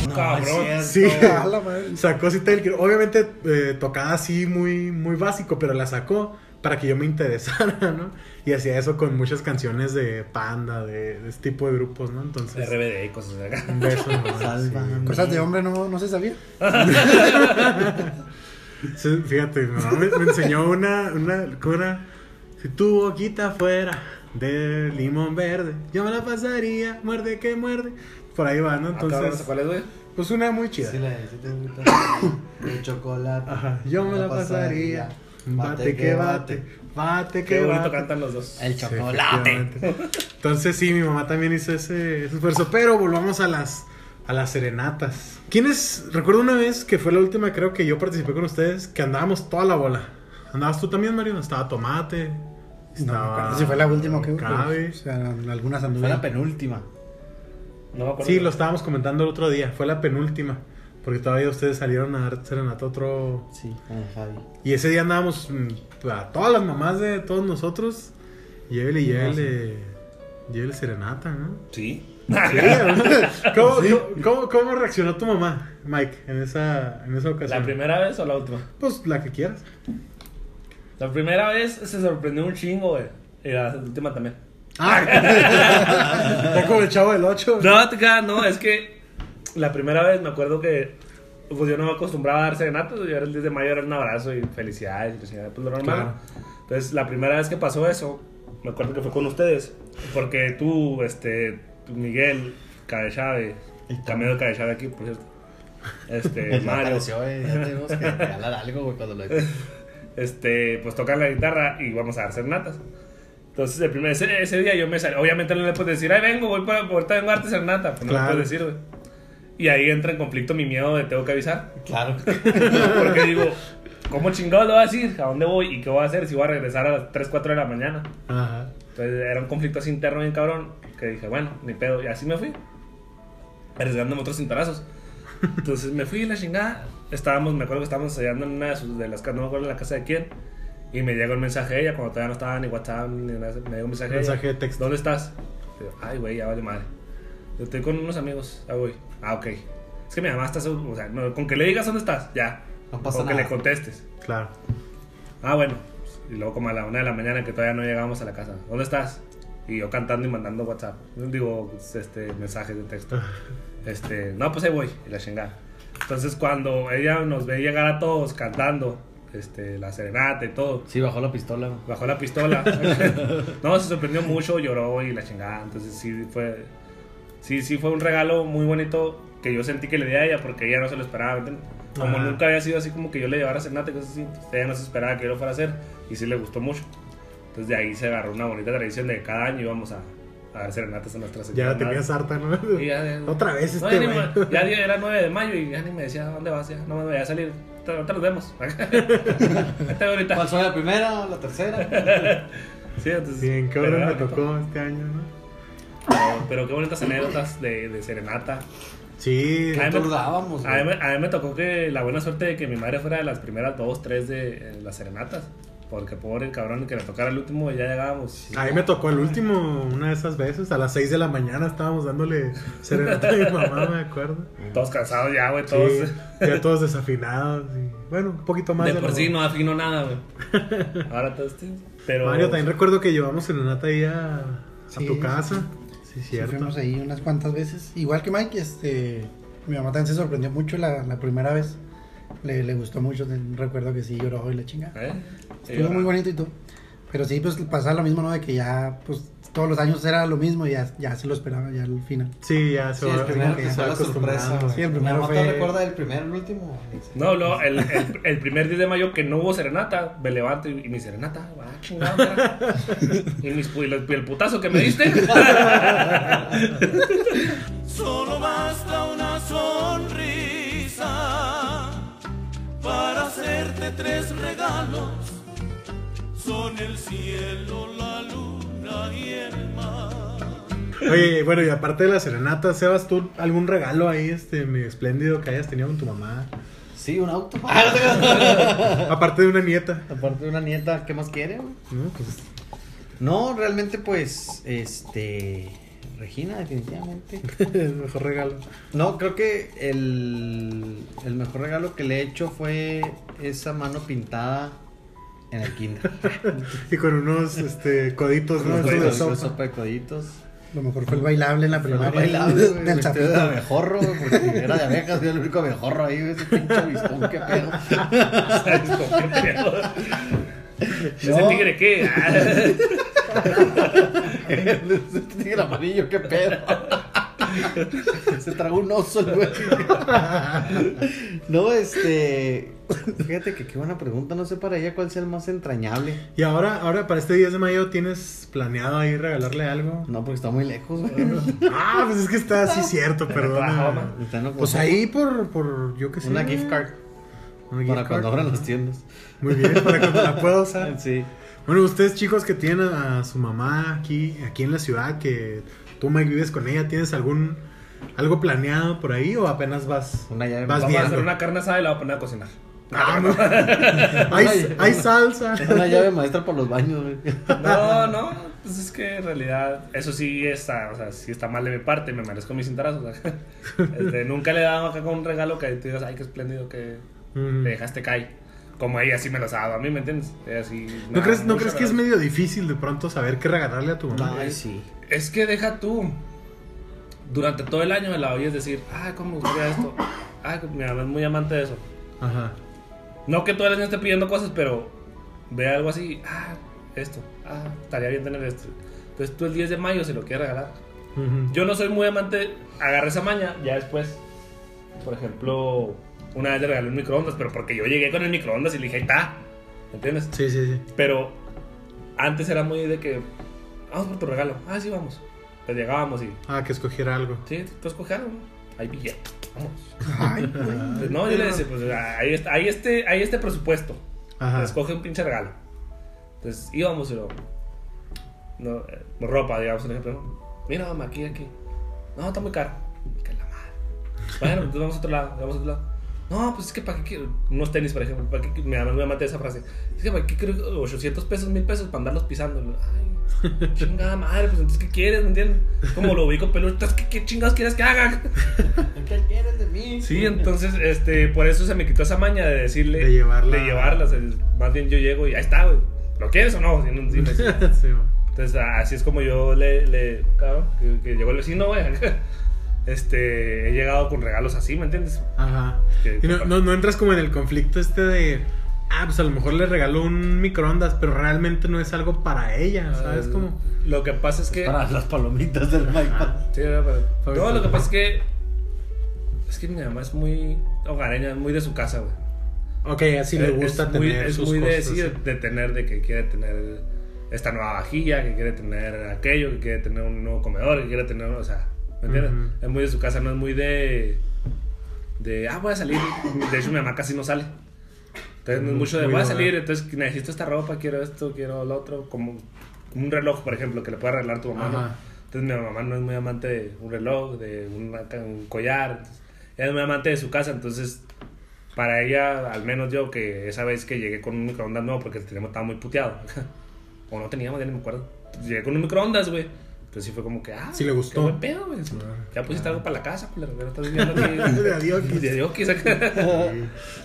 No, cabrón. es Sí, <laughs> sacó cita del quirófano. Obviamente eh, tocaba así muy, muy básico, pero la sacó para que yo me interesara, ¿no? Y hacía eso con muchas canciones de Panda, de, de este tipo de grupos, ¿no? Entonces, RBD y cosas de acá. un beso. ¿no? <laughs> Cosas de hombre no, no se sabía. <laughs> Sí, fíjate, mi mamá me, me enseñó una, una, ¿cómo era? Si tu boquita fuera de limón verde, yo me la pasaría, muerde que muerde. Por ahí va, ¿no? Ah, Entonces, ¿cuál es, güey? pues una muy chida. Sí, la de si te gusta el chocolate. Ajá, yo me la pasaría. Bate que bate, bate que Qué bonito bate. cantan los dos. El chocolate. Entonces sí, mi mamá también hizo ese, ese esfuerzo. Pero volvamos a las, a las serenatas. ¿Quiénes? Recuerdo una vez que fue la última, creo que yo participé con ustedes, que andábamos toda la bola. ¿Andabas tú también, Mario? Estaba Tomate. No Estaba acuerdo si fue la última que Cabe. O sea, algunas Fue la anduvieron. penúltima. No me acuerdo. Sí, lo estábamos comentando el otro día. Fue la penúltima. Porque todavía ustedes salieron a dar serenata otro... Sí, con Javi. Y ese día andábamos mm, a todas las mamás de todos nosotros. Llévele, llévele... Llévele serenata, ¿no? Sí. <laughs> Sí, ¿Cómo, cómo, cómo reaccionó tu mamá, Mike, en esa, en esa ocasión? ¿La primera vez o la última? Pues la que quieras. La primera vez se sorprendió un chingo, güey. Y la última también. <laughs> Ya como el chavo del 8. No, no, es que la primera vez me acuerdo que pues yo no me acostumbraba a dar serenatas, yo era el 10 de mayo, era un abrazo y felicidades, y chingada, pues lo normal. Claro. Entonces, la primera vez que pasó eso, me acuerdo que fue con ustedes, porque tú, este, tú, Miguel, Cabechave, Camilo Cabechave aquí, por cierto. Este, <laughs> Mario, apareció, güey. Ya tenemos que regalar algo, güey, cuando lo <laughs> este, pues tocan la guitarra y vamos a dar serenatas. Entonces, el primer, ese, ese día yo me salí. Obviamente no le puedes decir, ay, vengo, voy para, ahorita vengo a darte serenata. Pues no Claro. le puedes decir, güey. Y ahí entra en conflicto mi miedo de tengo que avisar. Claro. <laughs> Porque digo, ¿cómo chingados lo voy a decir? ¿A dónde voy? ¿Y qué voy a hacer si voy a regresar a las 3, 4 de la mañana? Ajá. Entonces era un conflicto así interno bien cabrón. Que dije, bueno, ni pedo. Y así me fui. Arriesgándome otros cintarazos. Entonces me fui la chingada. Estábamos, me acuerdo que estábamos ensayando en una de, sus, de las casas, no me acuerdo en la casa de quién. Y me llegó el mensaje de ella cuando todavía no estaba ni WhatsApp ni nada. Me llegó un mensaje, Mensaje ella. de texto. ¿Dónde estás? Y yo, Ay, güey, ya vale madre. Yo estoy con unos amigos. Ah, güey. Ah, ok. Es que mi mamá está. O sea, no, con que le digas dónde estás, ya. No pasa con que nada. le contestes. Claro. Ah, bueno. Y luego como a la una de la mañana que todavía no llegábamos a la casa. ¿Dónde estás? Y yo cantando y mandando WhatsApp. Digo, este, mensajes de texto. <laughs> Este, no, pues ahí voy. Y la chingada. Entonces cuando ella nos ve llegar a todos cantando, este, la serenata y todo, Sí, bajó la pistola, bajó la pistola. <laughs> <laughs> no, se sorprendió mucho, lloró y la chingada. Entonces sí fue, sí, sí fue un regalo muy bonito que yo sentí que le di a ella porque ella no se lo esperaba. Como Ajá. nunca había sido así como que yo le llevara serenata y cosas así, pues, ella no se esperaba que yo lo fuera a hacer y sí le gustó mucho. Entonces de ahí se agarró una bonita tradición de que cada año íbamos a, a dar serenatas a nuestras Ya tenías harta, ¿no? <laughs> Y ya, ya- Otra vez no, este ya, me- era 9 de mayo y ya ni me decía, ¿dónde vas? Ya, no me voy a salir. Ahorita nos vemos. <laughs> Ahorita. ¿Cuál fue la primera o la tercera? <laughs> Sí, entonces, Sí, ¿en qué era me tocó este año, no? Pero, pero qué bonitas anécdotas de, de serenata. Sí. A mí, ¿Qué me, turdábamos, a, mí, me- a mí me tocó que la buena suerte de que mi madre fuera de las primeras dos, tres de eh, las serenatas. Porque pobre cabrón que le tocara el último y ya llegábamos. A mí me tocó el último, una de esas veces, a las 6 de la mañana estábamos dándole <laughs> serenata a mi mamá, me acuerdo. Todos cansados ya, güey, todos. Sí, ya todos desafinados. Y, bueno, un poquito más de de por sí no afino nada, güey. <laughs> Ahora todos. Pero. Mario, también recuerdo que llevamos serenata ahí a, tu casa. Sí, Sí, cierto. fuimos ahí unas cuantas veces. Igual que Mike, este, mi mamá también se sorprendió mucho la, la primera vez. Le, le gustó mucho, recuerdo que sí lloró y la chinga. ¿Eh? Estuvo muy bonito y todo. Pero sí, pues pasaba lo mismo, ¿no? De que ya, pues todos los años era lo mismo y ya, ya se lo esperaba, ya al final. Sí, ya se Sí, el va, primero se que va fue la sorpresa, acostumbrando. güey. Sí, el primero fue- te recuerda del primero al último. No, no, el, el, el primer 10 de mayo que no hubo serenata, me levanto y, y mi serenata, ah, chingado, mira. y, mis, y el putazo que me diste. <laughs> Solo basta una sonrisa para hacerte tres regalos. Son el cielo, la luna y el mar. Oye, bueno, y aparte de la serenata, Sebas, ¿tú algún regalo ahí, este, mi espléndido que hayas tenido con tu mamá? Sí, un auto. <laughs> Aparte de una nieta. Aparte de una nieta, ¿qué más quiere. Pues, No, realmente pues, este, Regina, definitivamente. El <laughs> mejor regalo. No, creo que el, el mejor regalo que le he hecho fue esa mano pintada en el kinder. <laughs> Y con unos este, coditos, ¿no? Con de sopa. sopa de coditos. Lo mejor fue el bailable en la primaria. bailable, güey, del vestido de abejorro, güey, porque era de abejas, yo era el único abejorro ahí, güey, ese pinche avistón, <laughs> qué pedo. ¿Ese No. tigre qué? <laughs> Ese tigre amarillo, qué pedo. Se tragó un oso el güey. No, este. <laughs> Fíjate que qué buena pregunta. No sé para ella cuál sea el más entrañable. Y ahora, ahora para este 10 de mayo, ¿tienes planeado ahí regalarle algo? No, porque está muy lejos, güey. Ah, pues es que está así cierto, en Pues ahí por, por yo qué sé. Una gift card. Una gift Para card. cuando abran las tiendas. Muy bien, para cuando la pueda usar. <laughs> Sí. Bueno, ustedes chicos que tienen a, su mamá aquí, aquí en la ciudad, que tú Mike vives con ella, ¿tienes algún algo planeado por ahí o apenas vas? Una llave. Vas Vamos a hacer una carne asada y la voy a poner a cocinar. Ah, no. <laughs> hay, hay salsa. Una llave maestra por los baños, güey. No, no, pues es que en realidad eso sí está, o sea, sí está mal de mi parte, me merezco mis cintarazos. o sea. <laughs> Este, nunca le he dado acá con un regalo que tú digas, ay, qué espléndido que Mm. le dejaste caer. Como ella sí me los ha dado a mí, ¿me entiendes? Ella sí, ¿No nada, crees, ¿no crees que es medio difícil de pronto saber qué regalarle a tu mamá? Ay, sí. Es que deja tú. Durante todo el año me la oyes decir, ay, cómo me gustaría esto. Ay, mi mamá es muy amante de eso. Ajá. No que todo el año esté pidiendo cosas, pero ve algo así, ah, esto, ah, estaría bien tener esto. Entonces tú el 10 de mayo se lo quieres regalar. Yo no soy muy amante, agarré esa maña, ya después, por ejemplo, una vez le regalé un microondas, pero porque yo llegué con el microondas y le dije, ahí está, ¿entiendes? Sí, sí, sí. Pero antes era muy de que, vamos por tu regalo, ah, sí, vamos. Pues llegábamos y, Ah, que escogiera algo. sí, tú escoges algo, hay billete, vamos. Ay, Pues no, yo le decía, pues ahí está, ahí este, ahí este presupuesto. Ajá. Escoge un pinche regalo. Entonces íbamos y lo. No, eh, ropa, digamos, por ejemplo. ¿no? Mira, mamá, aquí, aquí. No, está muy caro. Que la madre. Bueno, entonces vamos a otro lado, vamos a otro lado. No, pues es que para qué quiero. Unos tenis, por ejemplo. ¿Para qué? Me me amante esa frase. Es que para qué quiero 800 pesos, 1000 pesos para andarlos pisando. Ay, <laughs> chingada madre, pues entonces, ¿qué quieres? ¿Me entiendes? Como lo ubico peludo. entonces, ¿Qué, qué chingados quieres que haga? <laughs> ¿Qué quieres de mí? Sí, entonces, este, por eso se me quitó esa maña de decirle. De llevarla. De llevarlas. Más bien yo llego y ahí está, güey. ¿Lo quieres o no? Sí, no, sí, me- <laughs> Sí, man. Entonces, así es como yo le. le cabrón, que, que llegó el vecino, güey. Este, he llegado con regalos así, ¿me entiendes? Ajá. Que- Y no, no, no entras como en el conflicto este de. Ah, pues a lo mejor le regaló un microondas, pero realmente no es algo para ella, ¿sabes? Como. Lo que pasa es que. Para las palomitas del Mike. Sí, Para No, lo que pasa es que. Es que mi mamá es muy hogareña, es muy de su casa, güey. Ok, así le Es- gusta es muy, tener es sus muy de, cosas. sí, de tener, de que quiere tener esta nueva vajilla, que quiere tener aquello, que quiere tener un nuevo comedor, que quiere tener, o sea, ¿me entiendes? Ujú. Es muy de su casa, no es muy de, de, ah, voy a salir. De hecho, mi mamá casi no sale. Entonces, no es mucho de, voy a salir, entonces necesito esta ropa, quiero esto, quiero lo otro, como, como un reloj, por ejemplo, que le pueda arreglar tu mamá. ¿no? Entonces, mi mamá no es muy amante de un reloj, de una- un collar, entonces, ella es muy amante de su casa, entonces para ella, al menos yo, que esa vez que llegué con un microondas nuevo porque teníamos, estaba muy puteado. <laughs> o no teníamos, ya no me acuerdo. Llegué con un microondas, güey. Entonces sí fue como que, ah, Sí le gustó. Qué buen pedo, güey. Ya pusiste algo para la casa, pues la estás viviendo <laughs> aquí. De adiós. De adiós, acá.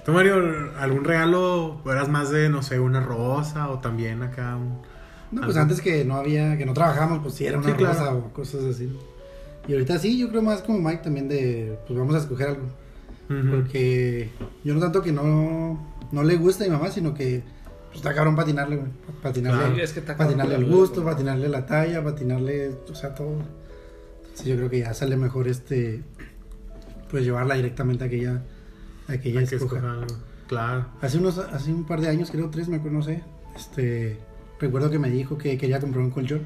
¿Tú, Mario, algún regalo? ¿O eras más de, no sé, una rosa o también acá un. No, pues algo? antes que no había, que no trabajábamos, pues sí era una Sí, claro. rosa o cosas así. Y ahorita sí, yo creo más como Mike también de, pues vamos a escoger algo. Porque yo no tanto que no, no le gusta a mi mamá, sino que pues, está cabrón patinarle, güey. Patinarle, Claro. Es que está patinarle el gusto, güey. patinarle la talla, patinarle, o sea, todo. Sí, yo creo que ya sale mejor este, pues llevarla directamente a que ella, a que ella Hay que escoja. algo. Claro. Hace unos, hace un par de años, creo tres, me acuerdo, no sé. Este, recuerdo que me dijo que quería comprar un colchón.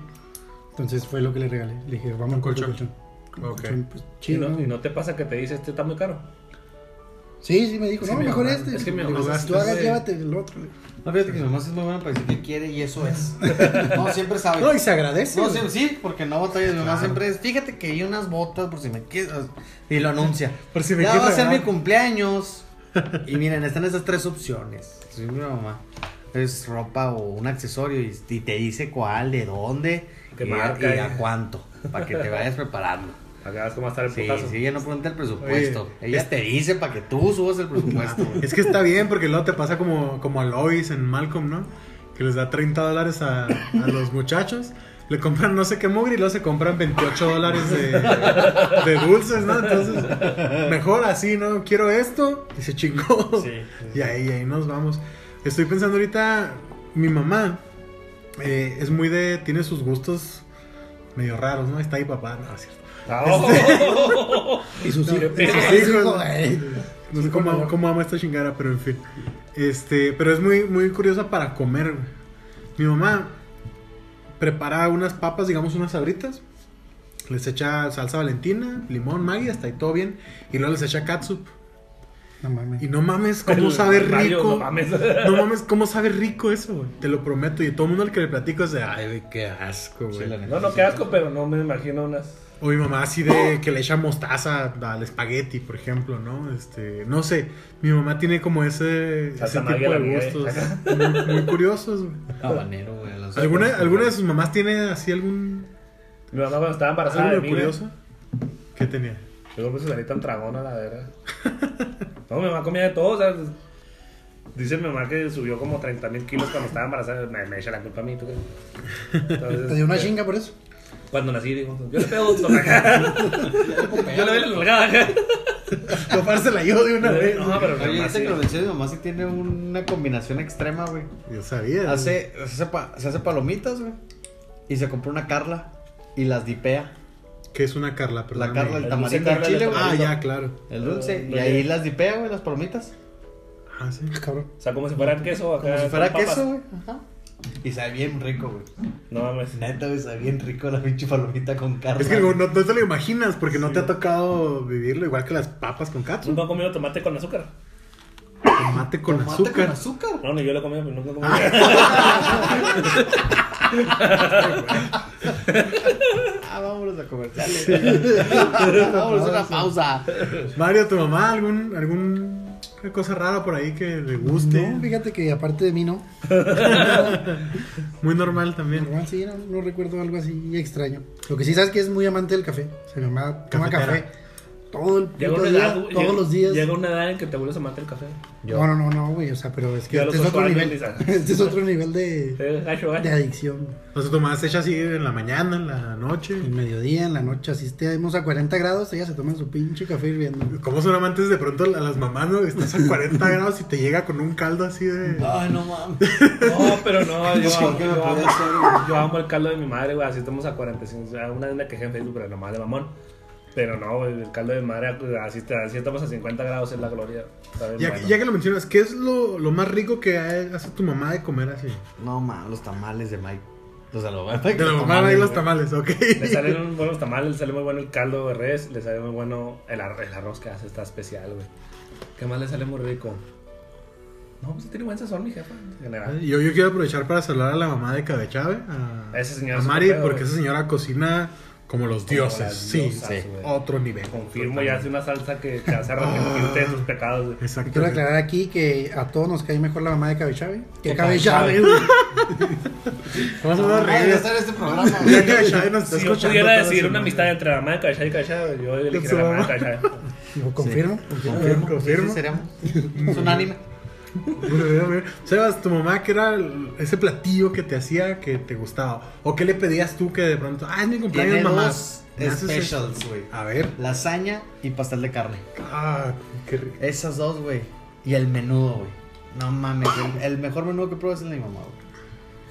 Entonces fue lo que le regalé. Le dije, vamos colchón. Un Ok. colchón, pues, Y chido, no, ¿no? y no te pasa que te dice, este está muy caro. Sí, sí, me dijo, Sí, no, mejor mamá- este. es que mi Le mamá digo, se si tú hagas, llévate el otro. No, fíjate que mi mamá es muy buena para decir que quiere y eso es. <laughs> No, siempre sabe. No, y se agradece. No, sí, sí, porque no batalla. Mi mamá siempre es, fíjate que hay unas botas por si me quieres. Y lo anuncia. Por si me ya va a ser mi cumpleaños. <laughs> Y miren, están esas tres opciones. Sí, mi mamá. Es ropa o un accesorio y, y te dice cuál, de dónde ¿Qué y, a- marca, y a cuánto. Para que te vayas preparando. Para que veas cómo va a estar el Sí, putazo. sí, ella no pregunta el presupuesto. Oye, ella es- te dice para que tú subas el presupuesto. <laughs> Es que está bien porque luego te pasa como, como a Lois en Malcolm, ¿no? Que les da 30 dólares a, a los muchachos. Le compran no sé qué mugre y luego se compran 28 dólares de, de dulces, ¿no? Entonces, mejor así, ¿no? Quiero esto y se chingó. Sí, Y ahí, ahí nos vamos. Estoy pensando ahorita, mi mamá eh, es muy de, tiene sus gustos medio raros, ¿no? Está ahí papá, no, es cierto. Oh. <laughs> Y sus hijos. Qué <laughs> y sus pena. hijos, güey. No sé cómo, cómo amo esta chingada, pero en fin. Este, pero es muy, muy curiosa para comer. Mi mamá prepara unas papas, digamos unas sabritas. Les echa salsa valentina, limón, maggi, hasta ahí todo bien. Y luego les echa catsup. No mames. Y no mames, cómo El sabe rico. no mames. <laughs> No mames, cómo sabe rico eso, güey. Te lo prometo. Y todo el mundo al que le platico es de, ay, güey, qué asco, güey. Sí. No, no, qué asco, pero no me imagino unas. O mi mamá así de que le echa mostaza al espagueti, por ejemplo, ¿no? Este, no sé, mi mamá tiene como ese, ese tipo la de gustos <laughs> muy, muy curiosos. güey. Habanero, güey. ¿Alguna, ¿Alguna de sus mamás tiene así algún Mi mamá cuando estaba embarazada algo de mí, güey, curioso? ¿Qué tenía? Yo pues salí tan tragona, la verdad. <laughs> No, mi mamá comía de todo, o sea. Dice mi mamá que subió como 30 mil kilos cuando estaba embarazada. Me, me echa la culpa a mí, ¿tú qué? <laughs> Entonces, ¿Te dio una chinga por eso? Cuando nací, digo, yo le pego acá. <laughs> Yo le doy la nalgada acá. Topársela yo de una vez. No, pero Oye, sí. que lo mencioné, mi mamá sí tiene una combinación extrema, güey. Yo sabía. Hace, se, hace pa- se hace palomitas, güey. Y se compró una Carla y las dipea. ¿Qué es una Carla? La Perdóname. Carla, el El tamarindo, Carla chile, güey. Ah, ya, claro. El dulce. Ah, y ahí las dipea, güey, las palomitas. Ah, sí. Cabrón. O sea, como si fuera queso acá. Como si con fuera papas. queso, güey. Ajá. Y sabe bien rico, güey. No mames. Neta, güey, sabe bien rico la pinche palomita con carne. Es que no, no te lo imaginas porque no te ha tocado vivirlo igual que las papas con katsu. Nunca he comido tomate con azúcar. Tomate con Tomate azúcar. con azúcar. No, ni yo lo he comido, pero nunca he comido. Ah, vámonos a comerciales. vámonos a una pausa. Mario, ¿tu mamá algún, algún cosa rara por ahí que le guste? No, fíjate que aparte de mí no. <laughs> Muy normal también. Normal, sí, no, no recuerdo algo así extraño. Lo que sí sabes que es muy amante del café. Mi mamá toma café todo el Llega puto una día, edad, todos llega- los días. Llega una edad en que te vuelves amante del café. No, no, no, no, güey. O sea, pero es que Yo a este es otro nivel. Este es otro nivel de, de adicción. O sea, se echa así en la mañana, en la noche. El mediodía, en la noche, así estemos a 40 grados, ella se toma su pinche café hirviendo. ¿Cómo son amantes de pronto a las mamás, no? Estás a 40 <laughs> grados y te llega con un caldo así de... Ay, no mames. No, pero no, <laughs> yo, Sí, amo, ¿qué me yo, puede amo, yo amo el caldo de mi madre, güey. Así estamos a 45. o sea, Una vez me quejé en Facebook, pero nomás de mamón. Pero no, güey, el caldo de pues, así, así estamos a 50 grados, es la gloria. Ya, bueno. ya que lo mencionas, ¿qué es lo, lo más rico que hace tu mamá de comer así? No mames, los tamales de Mike. Los de los De la <laughs> mamá de los tamales, ok. Le salen muy buenos tamales, le sale muy bueno el caldo de res, le sale muy bueno el, ar- el arroz que hace, está especial, güey. ¿Qué más le sale muy rico? No, pues tiene buen sazón, mi jefa, en general. Yo, yo quiero aprovechar para saludar a la mamá de Cabechave, a, Esa señora a Mari, pedo, porque güey. esa señora cocina como los dioses. sí, diosas, sí, otro nivel. Confirmo y hace una salsa que te hace <laughs> arrepentirte de tus pecados. Exacto. Quiero aclarar aquí que a todos nos cae mejor la mamá de Cabechave. Que Cabechave, Cabechave. güey. <laughs> Vamos a hacer este programa, Ya. Cabechave Si yo pudiera decir una amistad entre la mamá de Caballá y Caballá, yo elegiría la mamá de. Lo confirmo. confirmo. Confirmo. Es un anime. Sebas, tu mamá, ¿qué era ese platillo que te hacía que te gustaba? ¿O qué le pedías tú que de pronto, ah, es mi cumpleaños, Tiene mamá? dos ¿Me haces specials, esto?" güey. A ver. Lasaña y pastel de carne. Ah, qué rico. Esas dos, güey. Y el menudo, güey. No mames, el, el mejor menudo que pruebas es el de mi mamá, güey.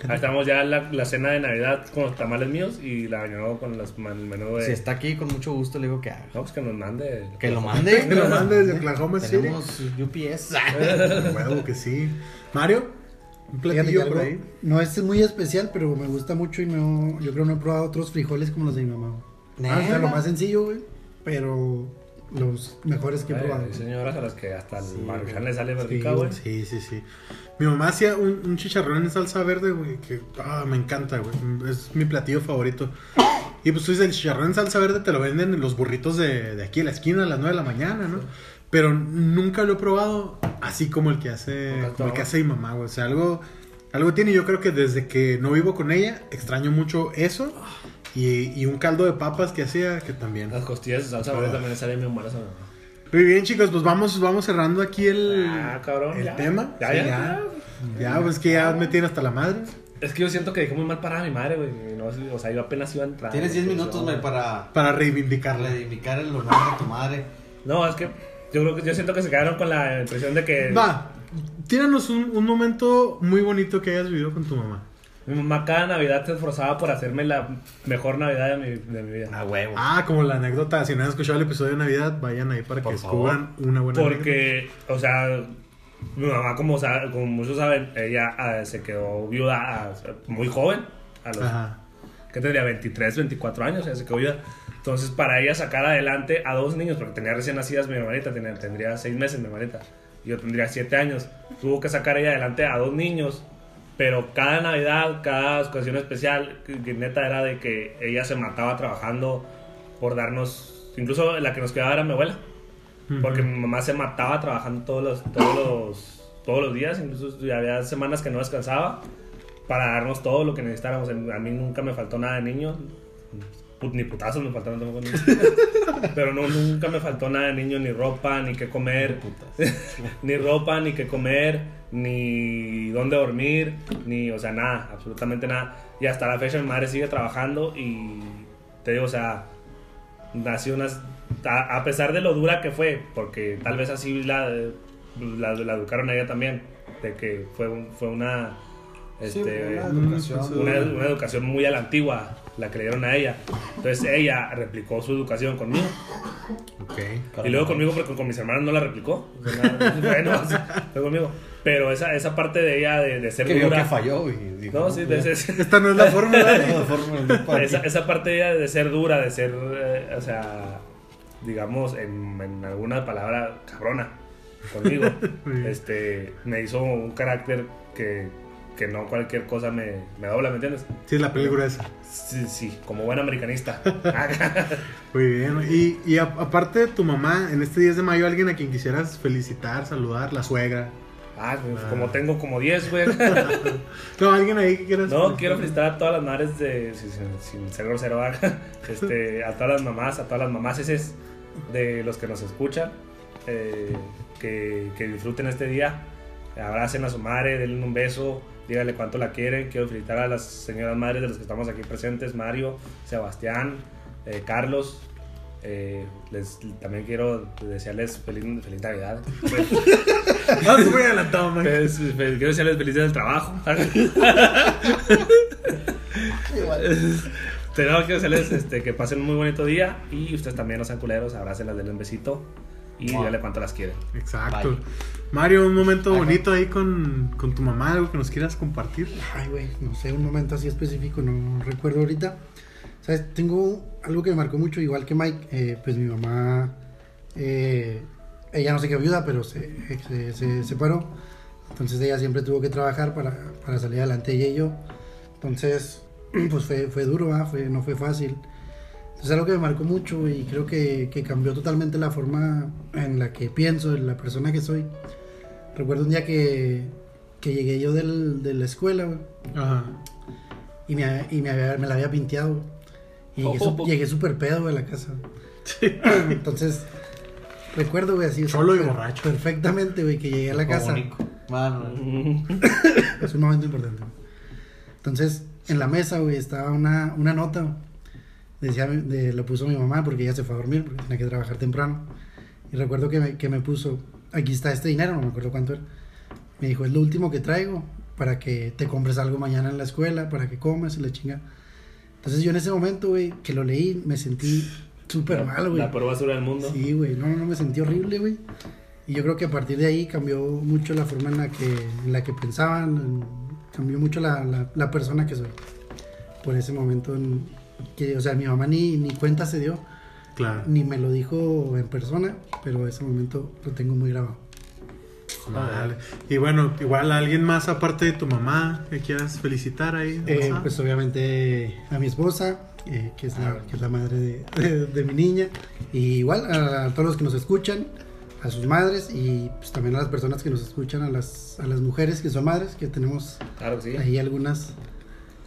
Ahí estamos ya en la, la cena de Navidad con los tamales míos y la año nuevo con los, man- el menú de. Si está aquí, con mucho gusto le digo que haga. No, pues que nos mande. Que lo mande. <laughs> Que lo mande desde Oklahoma City. Tenemos UPS. <laughs> Huevo que sí. Mario, un platillo por ahí. no es muy especial, pero me gusta mucho y no, yo creo no he probado otros frijoles como los de mi mamá. Ah, o sea, lo más sencillo, güey, pero los mejores que he probado. Hay señoras a las que hasta el Sí, maruchan le sale Sí, rica, güey. Sí, sí, sí. Mi mamá hacía un, un chicharrón en salsa verde, güey, que ah, me encanta, güey. Es mi platillo favorito. Y pues tú dices, el chicharrón en salsa verde te lo venden en los burritos de, de aquí a la esquina a las 9 de la mañana, ¿no? Pero nunca lo he probado así como el que hace, como el que hace mi mamá, güey. O sea, algo, algo tiene. Yo creo que desde que no vivo con ella, extraño mucho eso. Y, y un caldo de papas que hacía, que también. Las costillas de salsa verde Ah. también salen bien buenas. ¿no? Muy bien, chicos, pues vamos, vamos cerrando aquí el, Ah, cabrón, el ya. tema. Ya, Sí, ya, ya. Ya, pues que ya me tiene hasta la madre. Es que yo siento que dejé muy mal parada a mi madre, güey. no, o sea, yo apenas iba a entrar. Tienes 10 güey, minutos, güey, para Para reivindicarla. reivindicar el honor de tu madre. No, es que yo creo que yo siento que se quedaron con la impresión de que Va, tíranos un, un momento muy bonito que hayas vivido con tu mamá. Mi mamá cada Navidad se esforzaba por hacerme la mejor Navidad de mi, de mi vida. A huevo. Ah, como la anécdota, si no han escuchado el episodio de Navidad, vayan ahí para Por que descubran una buena Porque, o sea, mi mamá, como, como muchos saben, ella ah, se quedó viuda ah, muy joven. A los. Ajá. que tendría 23, 24 años, ella se quedó viuda. Entonces, para ella sacar adelante a dos niños, porque tenía recién nacidas mi hermanita, tenía, tendría 6 meses mi hermanita, y yo tendría 7 años, tuvo que sacar ella adelante a dos niños. Pero cada Navidad, cada ocasión especial, que, neta era de que ella se mataba trabajando por darnos. Incluso la que nos quedaba era mi abuela. Porque mi mamá se mataba trabajando todos los, todos los, todos los días, incluso había semanas que no descansaba para darnos todo lo que necesitáramos. A mí nunca me faltó nada de niño, Put- ni putazos me faltaron tampoco. <laughs> Pero no, nunca me faltó nada de niño, ni ropa, ni qué comer, <laughs> ni ropa, ni qué comer, ni dónde dormir, ni, o sea, nada, absolutamente nada. Y hasta la fecha mi madre sigue trabajando y te digo, o sea, nació unas a, a pesar de lo dura que fue porque tal vez así la, la, la educaron a ella también de que fue fue una Sí, este, una Mm, educación. una, una educación muy a la antigua la que le dieron a ella. Entonces ella replicó su educación conmigo. Ok. y luego conmigo porque con mis hermanos no la replicó. O sea, nada, bueno fue conmigo. Pero esa, esa parte de ella de, de ser Que vio dura. que falló y dijo, no sí de Esta no es la fórmula. <laughs> Esa, esa parte de ella de ser dura, de ser, eh, o sea, digamos, en, en alguna palabra cabrona conmigo, <laughs> Sí. este, me hizo un carácter que, que no cualquier cosa me, me dobla, ¿me entiendes? Sí, la película esa. Sí, sí, como buen americanista. <laughs> Muy bien. Y, y a- aparte de tu mamá, en este 10 de mayo, alguien a quien quisieras felicitar, saludar, la suegra. ah, pues, como tengo como 10, güey. <laughs> No, alguien ahí que quieras. No, quiero felicitar a todas las madres de, sin, sin- ser grosero, <laughs> este, a todas las mamás, a todas las mamás ese de los que nos escuchan, eh, que, que disfruten este día, abracen a su madre, denle un beso, díganle cuánto la quieren. Quiero felicitar a las señoras madres de los que estamos aquí presentes, Mario, Sebastián, eh, Carlos. eh, les, también quiero desearles feliz, feliz Navidad. <laughs> No, es muy adelantado, man. Pues, pues, quiero desearles feliz día del trabajo. <laughs> Tenemos que desearles este, que pasen un muy bonito día y ustedes también no sean culeros, abrácenlas, denle un besito y díganle cuánto las quieren. Exacto. Bye. Mario, un momento Ajá. bonito ahí con, con tu mamá, algo que nos quieras compartir. Ay, güey, no sé, un momento así específico, no recuerdo ahorita. ¿Sabes? Tengo algo que me marcó mucho, igual que Mike, eh, pues mi mamá, eh, ella no se quedó viuda, pero se, se, se separó. Entonces ella siempre tuvo que trabajar para, para salir adelante ella y yo. Entonces, <clears throat> pues fue, fue duro, ¿va? fue, no fue fácil. Entonces algo que me marcó mucho y creo que, que cambió totalmente la forma en la que pienso, en la persona que soy. Recuerdo un día que, que llegué yo del, de la escuela, güey, Ajá. y, me, y me, había- me la había pinteado. Y llegué, Oh. llegué súper pedo de la casa. <clears throat> Entonces, recuerdo, güey, así. Cholo y borracho. Perfectamente, güey, que llegué a la casa. Mano, <coughs> Es un momento importante. Entonces, en la mesa, güey, estaba una, una nota. Decía, de, lo puso mi mamá porque ella se fue a dormir, porque tenía que trabajar temprano. Y recuerdo que me, que me puso, aquí está este dinero, no me acuerdo cuánto era. Me dijo, es lo último que traigo para que te compres algo mañana en la escuela, para que comas y la chinga. Entonces yo en ese momento, güey, que lo leí, me sentí súper mal, güey. La peor basura del mundo. Sí, güey, no, no, me sentí horrible, güey. Y yo creo que a partir de ahí cambió mucho la forma en la que, en la que pensaban, en- cambió mucho la, la, la persona que soy. Por ese momento, en- que, o sea, mi mamá ni, ni cuenta se dio, Claro. ni me lo dijo en persona, pero ese momento lo tengo muy grabado. Vale. Y bueno, igual a alguien más aparte de tu mamá que quieras felicitar ahí. Eh, pues obviamente a mi esposa, eh, que, es la, que es la madre de, de- de mi niña, y igual a, a todos los que nos escuchan, a sus madres y pues también a las personas que nos escuchan, a las, a las mujeres que son madres, que tenemos Claro sí. ahí algunas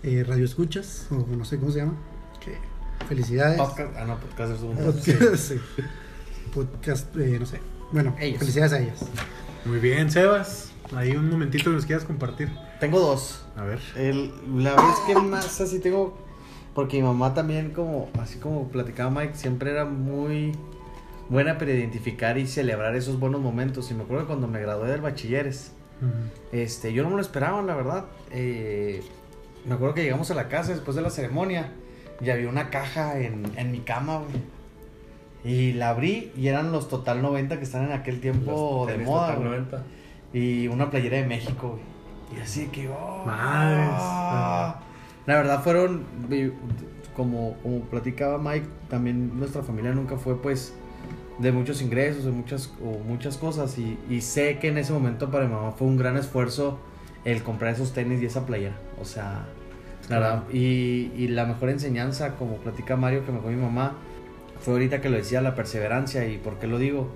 eh, radioescuchas, o no sé cómo se llama. Felicidades. Podcast, ah, no, podcast es un... Podcast, <laughs> sí. Podcast, eh, no sé. Bueno, Ellos. felicidades a ellas. Muy bien, Sebas. Ahí un momentito que nos quieras compartir. Tengo dos. A ver. El, la vez que más así tengo, porque mi mamá también como, así como platicaba Mike, siempre era muy buena para identificar y celebrar esos buenos momentos. Y me acuerdo que cuando me gradué del bachilleres, este, yo no me lo esperaba, la verdad. Eh, me acuerdo que llegamos a la casa después de la ceremonia y había una caja en, en mi cama, güey. Y la abrí y eran los Total 90 que están en aquel tiempo Los de moda, Total güey. 90. Y una playera de México, güey. Y así que, oh. Madres. La verdad fueron, como, como platicaba Mike, también nuestra familia nunca fue pues de muchos ingresos, de muchas, o muchas cosas. Y, y sé que en ese momento para mi mamá fue un gran esfuerzo el comprar esos tenis y esa playera. O sea, la verdad. Y, y la mejor enseñanza, como platica Mario, que me dejó mi mamá, fue ahorita que lo decía, la perseverancia. ¿Y por qué lo digo?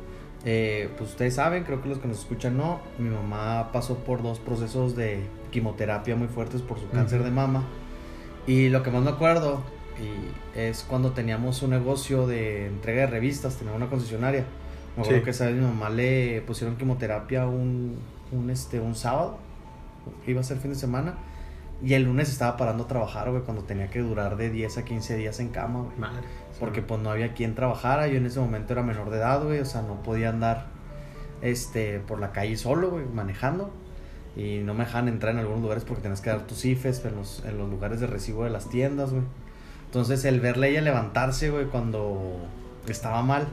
Eh, pues ustedes saben, creo que los que nos escuchan no. Mi mamá pasó por dos procesos de quimioterapia muy fuertes por su cáncer de mama. Y lo que más me acuerdo y es cuando teníamos un negocio de entrega de revistas, teníamos una concesionaria. Me acuerdo Sí. que esa vez mi mamá le pusieron quimioterapia un, un, este, un sábado, iba a ser fin de semana. Y el lunes estaba parando a trabajar, güey, cuando tenía que durar de 10 a 15 días en cama, güey. Madre. Porque pues no había quien trabajara. Yo en ese momento era menor de edad, güey. O sea, no podía andar este, por la calle solo, güey, manejando. Y no me dejaban entrar en algunos lugares porque tenías que dar tus IFES en los, en los lugares de recibo de las tiendas, güey. Entonces el verle a ella levantarse, güey, cuando estaba mal.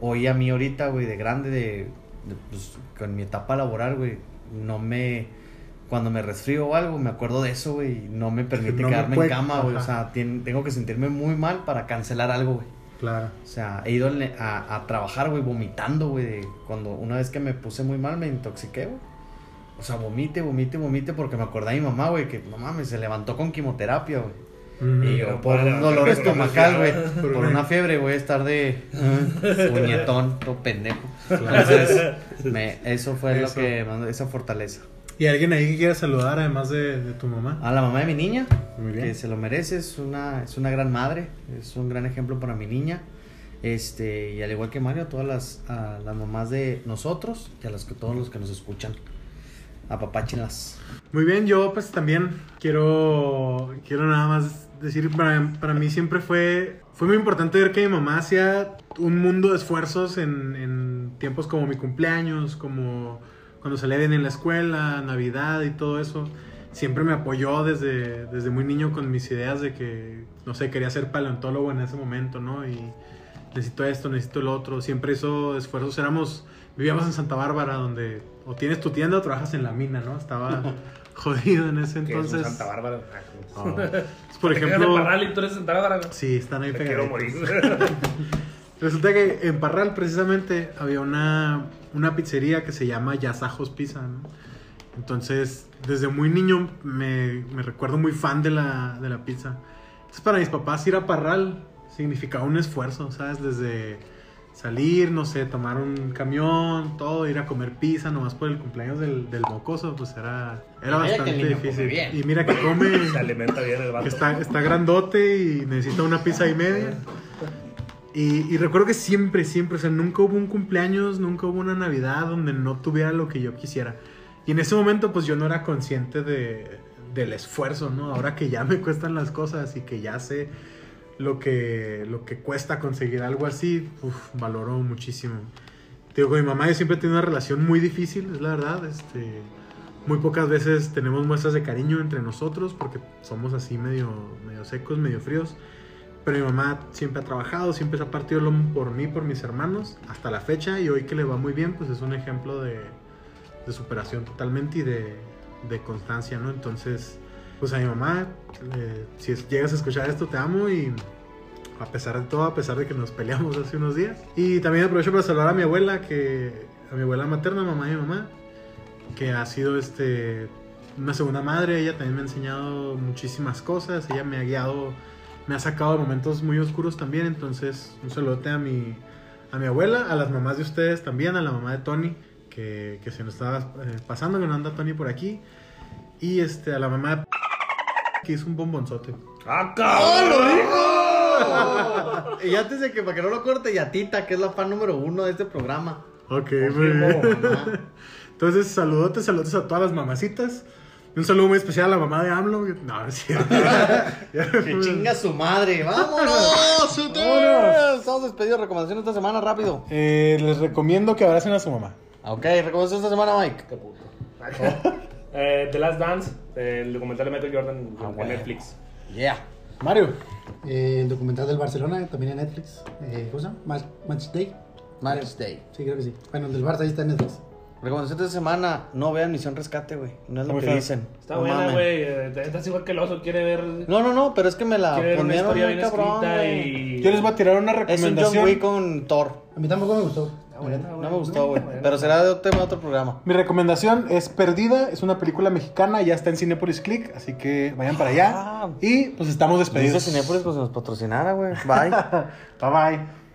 Hoy a mí ahorita, güey, de grande, de, de, pues, con mi etapa laboral, güey, no me... Cuando me resfrío o algo, me acuerdo de eso, güey, y no me permite No quedarme en cama, güey. O sea, tengo que sentirme muy mal para cancelar algo, güey. Claro. O sea, he ido a, a trabajar, güey, vomitando, güey. Cuando una vez que me puse muy mal, me intoxiqué, güey. O sea, vomite, vomite, vomite, porque me acordé de mi mamá, güey, que no mames, se levantó con quimioterapia, güey. Y yo, por un dolor estomacal, güey. Por una fiebre, güey, estar de uh, <laughs> puñetón, todo pendejo. Entonces, me- <laughs> eso fue Eso. lo que mandó, esa fortaleza. ¿Y alguien ahí que quiera saludar además de, de tu mamá? A la mamá de mi niña, Muy bien. que se lo merece, es una, es una gran madre, es un gran ejemplo para mi niña. Este, y al igual que Mario, a todas las, a las mamás de nosotros y a las que todos los que nos escuchan. Apapáchenlas. Muy bien, yo pues también quiero, quiero nada más decir, para, para mí siempre fue, fue muy importante ver que mi mamá hacía un mundo de esfuerzos en, en tiempos como mi cumpleaños, como cuando salía bien en la escuela, Navidad y todo eso. Siempre me apoyó desde, desde muy niño con mis ideas de que, no sé, quería ser paleontólogo en ese momento, ¿no? Y necesito esto, necesito lo otro. Siempre hizo esfuerzos. Éramos, vivíamos en Santa Bárbara, donde o tienes tu tienda o trabajas en la mina, ¿no? Estaba <laughs> jodido en ese Que es entonces. Santa Bárbara. Oh. Por Te quedas ejemplo, Parral y tú eres Santa Bárbara. sí, están ahí Te quiero morir. <laughs> Resulta que en Parral precisamente había una, una pizzería que se llama Yasajos Pizza, ¿no? Entonces, desde muy niño me, me recuerdo muy fan de la, de la pizza. Entonces, para mis papás ir a Parral significaba un esfuerzo, ¿sabes? Desde salir, no sé, tomar un camión, todo, ir a comer pizza, nomás por el cumpleaños del, del mocoso, pues era, era bastante difícil. Y mira que come... <laughs> Se alimenta bien el vato. Está, está grandote y necesita una pizza y media. Y, y recuerdo que siempre, siempre, o sea, nunca hubo un cumpleaños, nunca hubo una Navidad donde no tuviera lo que yo quisiera. Y en ese momento, pues yo no era consciente de, del esfuerzo, ¿no? Ahora que ya me cuestan las cosas y que ya sé lo que, lo que cuesta conseguir algo así, uf, valoro muchísimo. Te digo, con mi mamá yo siempre he tenido una relación muy difícil, es la verdad. Este, muy pocas veces tenemos muestras de cariño entre nosotros porque somos así medio, medio secos, medio fríos. Pero mi mamá siempre ha trabajado, siempre se ha partido por mí, por mis hermanos, hasta la fecha. Y hoy que le va muy bien, pues es un ejemplo de, de superación totalmente y de, de constancia, ¿no? Entonces, pues a mi mamá, eh, si llegas a escuchar esto, te amo y a pesar de todo, a pesar de que nos peleamos <laughs> hace unos días. Y también aprovecho para saludar a mi abuela, que a mi abuela materna, mamá y mi mamá, que ha sido este una segunda madre. Ella también me ha enseñado muchísimas cosas. Ella me ha guiado, me ha sacado de momentos muy oscuros también. Entonces, un saludote a mi, a mi abuela, a las mamás de ustedes también, a la mamá de Tony, que, que se nos estaba eh, pasando, que no anda Tony por aquí. Y este, a la mamá de que hizo un bombonzote. ¡Ah, cabrón! <laughs> Y antes de que para que no lo corte, y a Tita, que es la fan número uno de este programa. Ok, muy bien. Entonces, saludotes, saludos a todas las mamacitas. Un saludo muy especial a la mamá de AMLO. No, es cierto. <laughs> Que chinga su madre. <laughs> ¡Vámonos! Vámonos. Estamos despedidos. Recomendación esta semana, rápido. Eh, les recomiendo que abracen a su mamá. Ok, recomendación esta semana, Mike. Qué puto. Eh, The Last Dance, el documental de Michael Jordan en- Ah, en bueno. Netflix. Yeah. Mario. Eh, el documental del Barcelona, también en Netflix. Eh, ¿Cómo se llama? Match, Match Day. Match Day. Sí, creo que sí. Bueno, el del Barça ahí está en Netflix. Recomendación esta semana, no vean Misión Rescate, güey. No es lo que dicen. Está No buena, güey. eh, Estás igual que el oso, quiere ver, No, no, no, pero es que me la ponieron muy bien cabrón, y... Yo les voy a tirar una Es un John recomendación. Wick con Thor. A mí tampoco me gustó. Buena, No me gustó, güey. Pero será de otro tema, de otro programa. Mi recomendación es Perdida, es una película mexicana, ya está en Cinepolis Click, así que vayan para allá. Ah. Y pues estamos Dice despedidos. Cinépolis como si nos patrocinara, güey. Bye. <laughs> Bye bye.